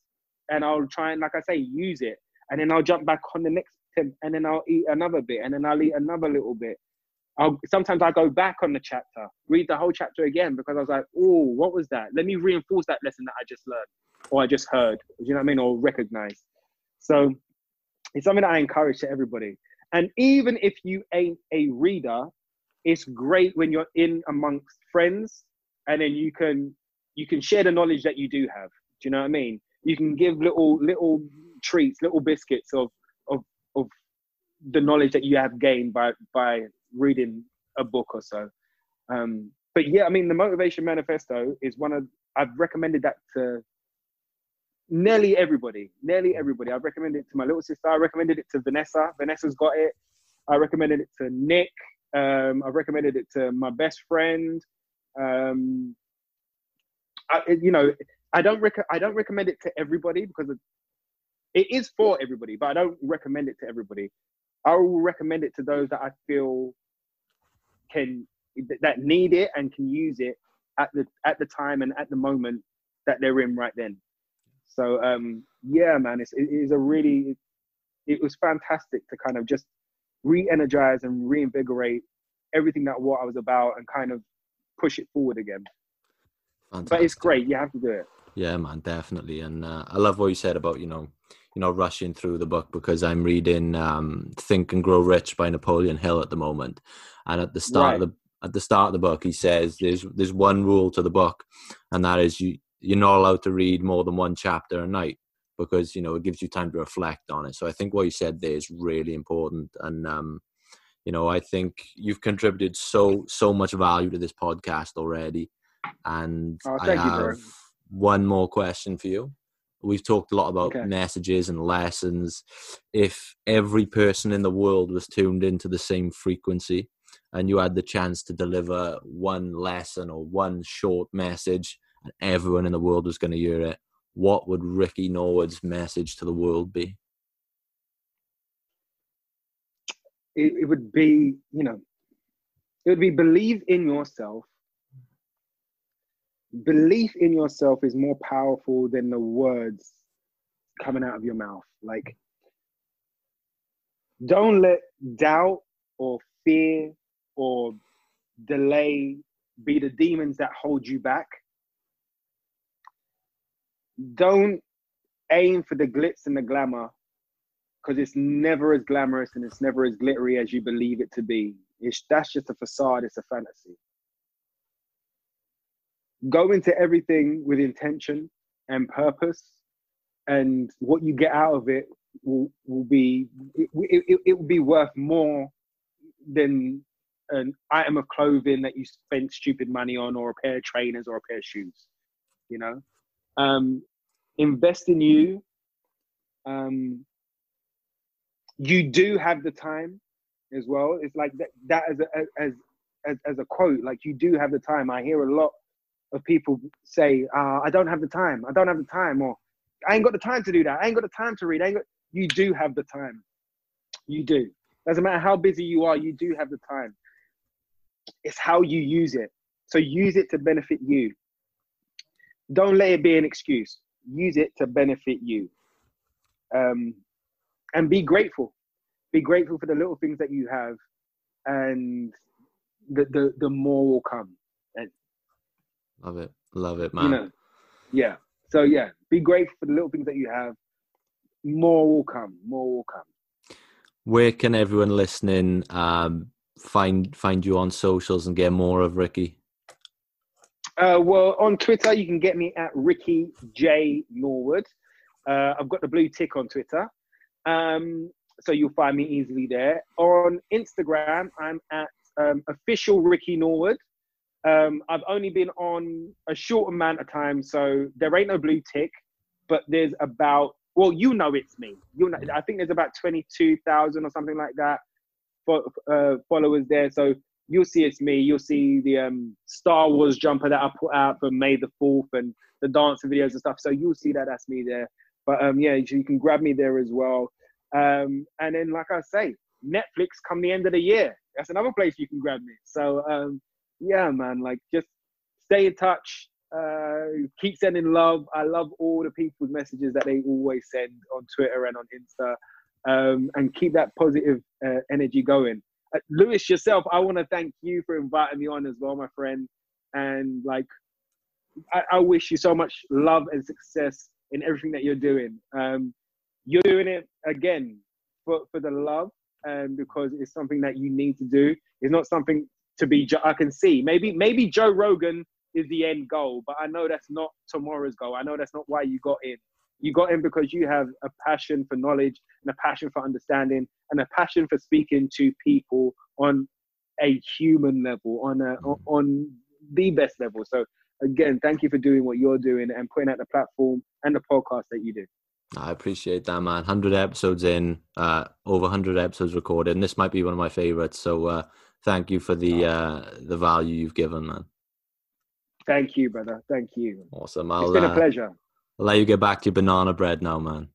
and I'll try and, like I say, use it, and then I'll jump back on the next ten, and then I'll eat another bit, and then I'll eat another little bit. I'll, sometimes I go back on the chapter, read the whole chapter again because I was like, oh, what was that? Let me reinforce that lesson that I just learned or I just heard. Do you know what I mean? Or recognized. So it's something that I encourage to everybody. And even if you ain't a reader, it's great when you're in amongst friends and then you can you can share the knowledge that you do have. Do you know what I mean? You can give little little treats, little biscuits of of of the knowledge that you have gained by by reading a book or so. Um, but yeah, I mean, the Motivation Manifesto is one of I've recommended that to nearly everybody. Nearly everybody. I've recommended it to my little sister. I recommended it to Vanessa. Vanessa's got it. I recommended it to Nick. Um, I've recommended it to my best friend. Um, I, you know, I don't rec- I don't recommend it to everybody because it, is for everybody, but I don't recommend it to everybody. I will recommend it to those that I feel can that need it and can use it at the at the time and at the moment that they're in right then. So um, yeah, man, it's, it is a really it was fantastic to kind of just re-energize and reinvigorate everything that what I was about and kind of push it forward again. But it's great. You have to do it. Yeah, man, definitely. And uh, I love what you said about you know, you know, rushing through the book because I'm reading um, Think and Grow Rich by Napoleon Hill at the moment, and at the start of the at the start of the book, he says there's there's one rule to the book, and that is you you're not allowed to read more than one chapter a night because you know it gives you time to reflect on it. So I think what you said there is really important, and um, you know I think you've contributed so so much value to this podcast already, and Oh, I thank you, have bro one more question for you. We've talked a lot about okay. messages and lessons. If every person in the world was tuned into the same frequency and you had the chance to deliver one lesson or one short message and everyone in the world was going to hear it, what would Ricky Norwood's message to the world be? It, it would be, you know, it would be believe in yourself Belief in yourself is more powerful than the words coming out of your mouth. Like, don't let doubt or fear or delay be the demons that hold you back. Don't aim for the glitz and the glamour because it's never as glamorous and it's never as glittery as you believe it to be. It's, that's just a facade, it's a fantasy. Go into everything with intention and purpose, and what you get out of it will, will be it, it, it will be worth more than an item of clothing that you spent stupid money on or a pair of trainers or a pair of shoes you know? Um, invest in you. Um, you do have the time as well. It's like that, that as, a, as as as a quote like you do have the time. I hear a lot of people say uh, i don't have the time i don't have the time or i ain't got the time to do that i ain't got the time to read I ain't got... you do have the time you do doesn't matter how busy you are you do have the time it's how you use it. So use it to benefit you. Don't let it be an excuse. Use it to benefit you. Um, and be grateful. Be grateful for the little things that you have, and the the, the more will come. Love it. Love it, man. You know, yeah. So yeah, be grateful for the little things that you have. More will come. More will come. Where can everyone listening um, find find you on socials and get more of Ricky? Uh, well, on Twitter, you can get me at Ricky J Norwood. Uh, I've got the blue tick on Twitter, um, so you'll find me easily there. On Instagram, I'm at um, official Ricky Norwood. Um, I've only been on a short amount of time, so there ain't no blue tick, but there's about well, you know it's me. You know, I think there's about twenty two thousand or something like that uh, followers there. So you'll see it's me. You'll see the um, Star Wars jumper that I put out for May the 4th and the dancing videos and stuff. So you'll see that that's me there. But um, yeah, you can grab me there as well. Um, and then, like I say, Netflix come the end of the year. That's another place you can grab me. So um, yeah, man, like just stay in touch. Uh, keep sending love. I love all the people's messages that they always send on Twitter and on Insta um, and keep that positive uh, energy going. Uh, Lewis, yourself, I want to thank you for inviting me on as well, my friend. And like, I, I wish you so much love and success in everything that you're doing. Um, you're doing it again for, for the love and because it's something that you need to do. It's not something to be, I can see. Maybe, maybe Joe Rogan is the end goal, but I know that's not tomorrow's goal. I know that's not why you got in. You got in because you have a passion for knowledge and a passion for understanding and a passion for speaking to people on a human level, on a, mm. on the best level. So again, thank you for doing what you're doing and putting out the platform and the podcast that you do. I appreciate that, man. 100 episodes in, uh, over 100 episodes recorded, and this might be one of my favorites. So, uh, thank you for the uh, the value you've given, man. Thank you, brother. Thank you. Awesome. I'll, it's been a uh, pleasure. I'll let you get back to your banana bread now, man.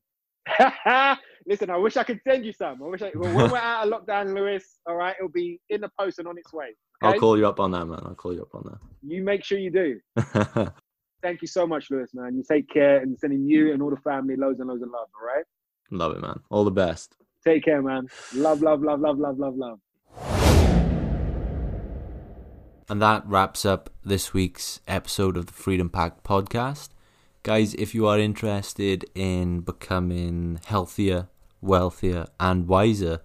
Listen, I wish I could send you some. I wish I, well, when we're out of lockdown, Lewis, all right, it'll be in the post and on its way. Okay? I'll call you up on that, man. I'll call you up on that. You make sure you do. Thank you so much, Lewis, man. You take care and sending you and all the family loads and loads of love, all right? Love it, man. All the best. Take care, man. Love, love, love, love, love, love, love. And that wraps up this week's episode of the Freedom Pact podcast. Guys, if you are interested in becoming healthier, wealthier, and wiser,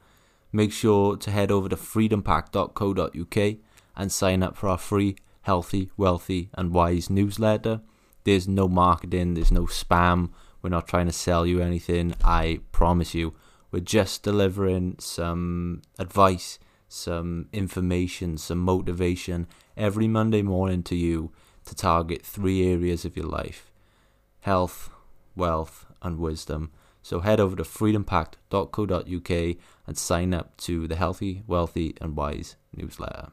make sure to head over to freedompact.co.uk and sign up for our free Healthy, Wealthy, and Wise newsletter. There's no marketing, there's no spam. We're not trying to sell you anything. I promise you. We're just delivering some advice, some information, some motivation every Monday morning to you to target three areas of your life health, wealth, and wisdom. So head over to freedompact.co.uk and sign up to the Healthy, Wealthy, and Wise newsletter.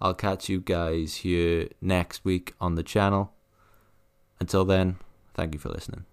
I'll catch you guys here next week on the channel. Until then, thank you for listening.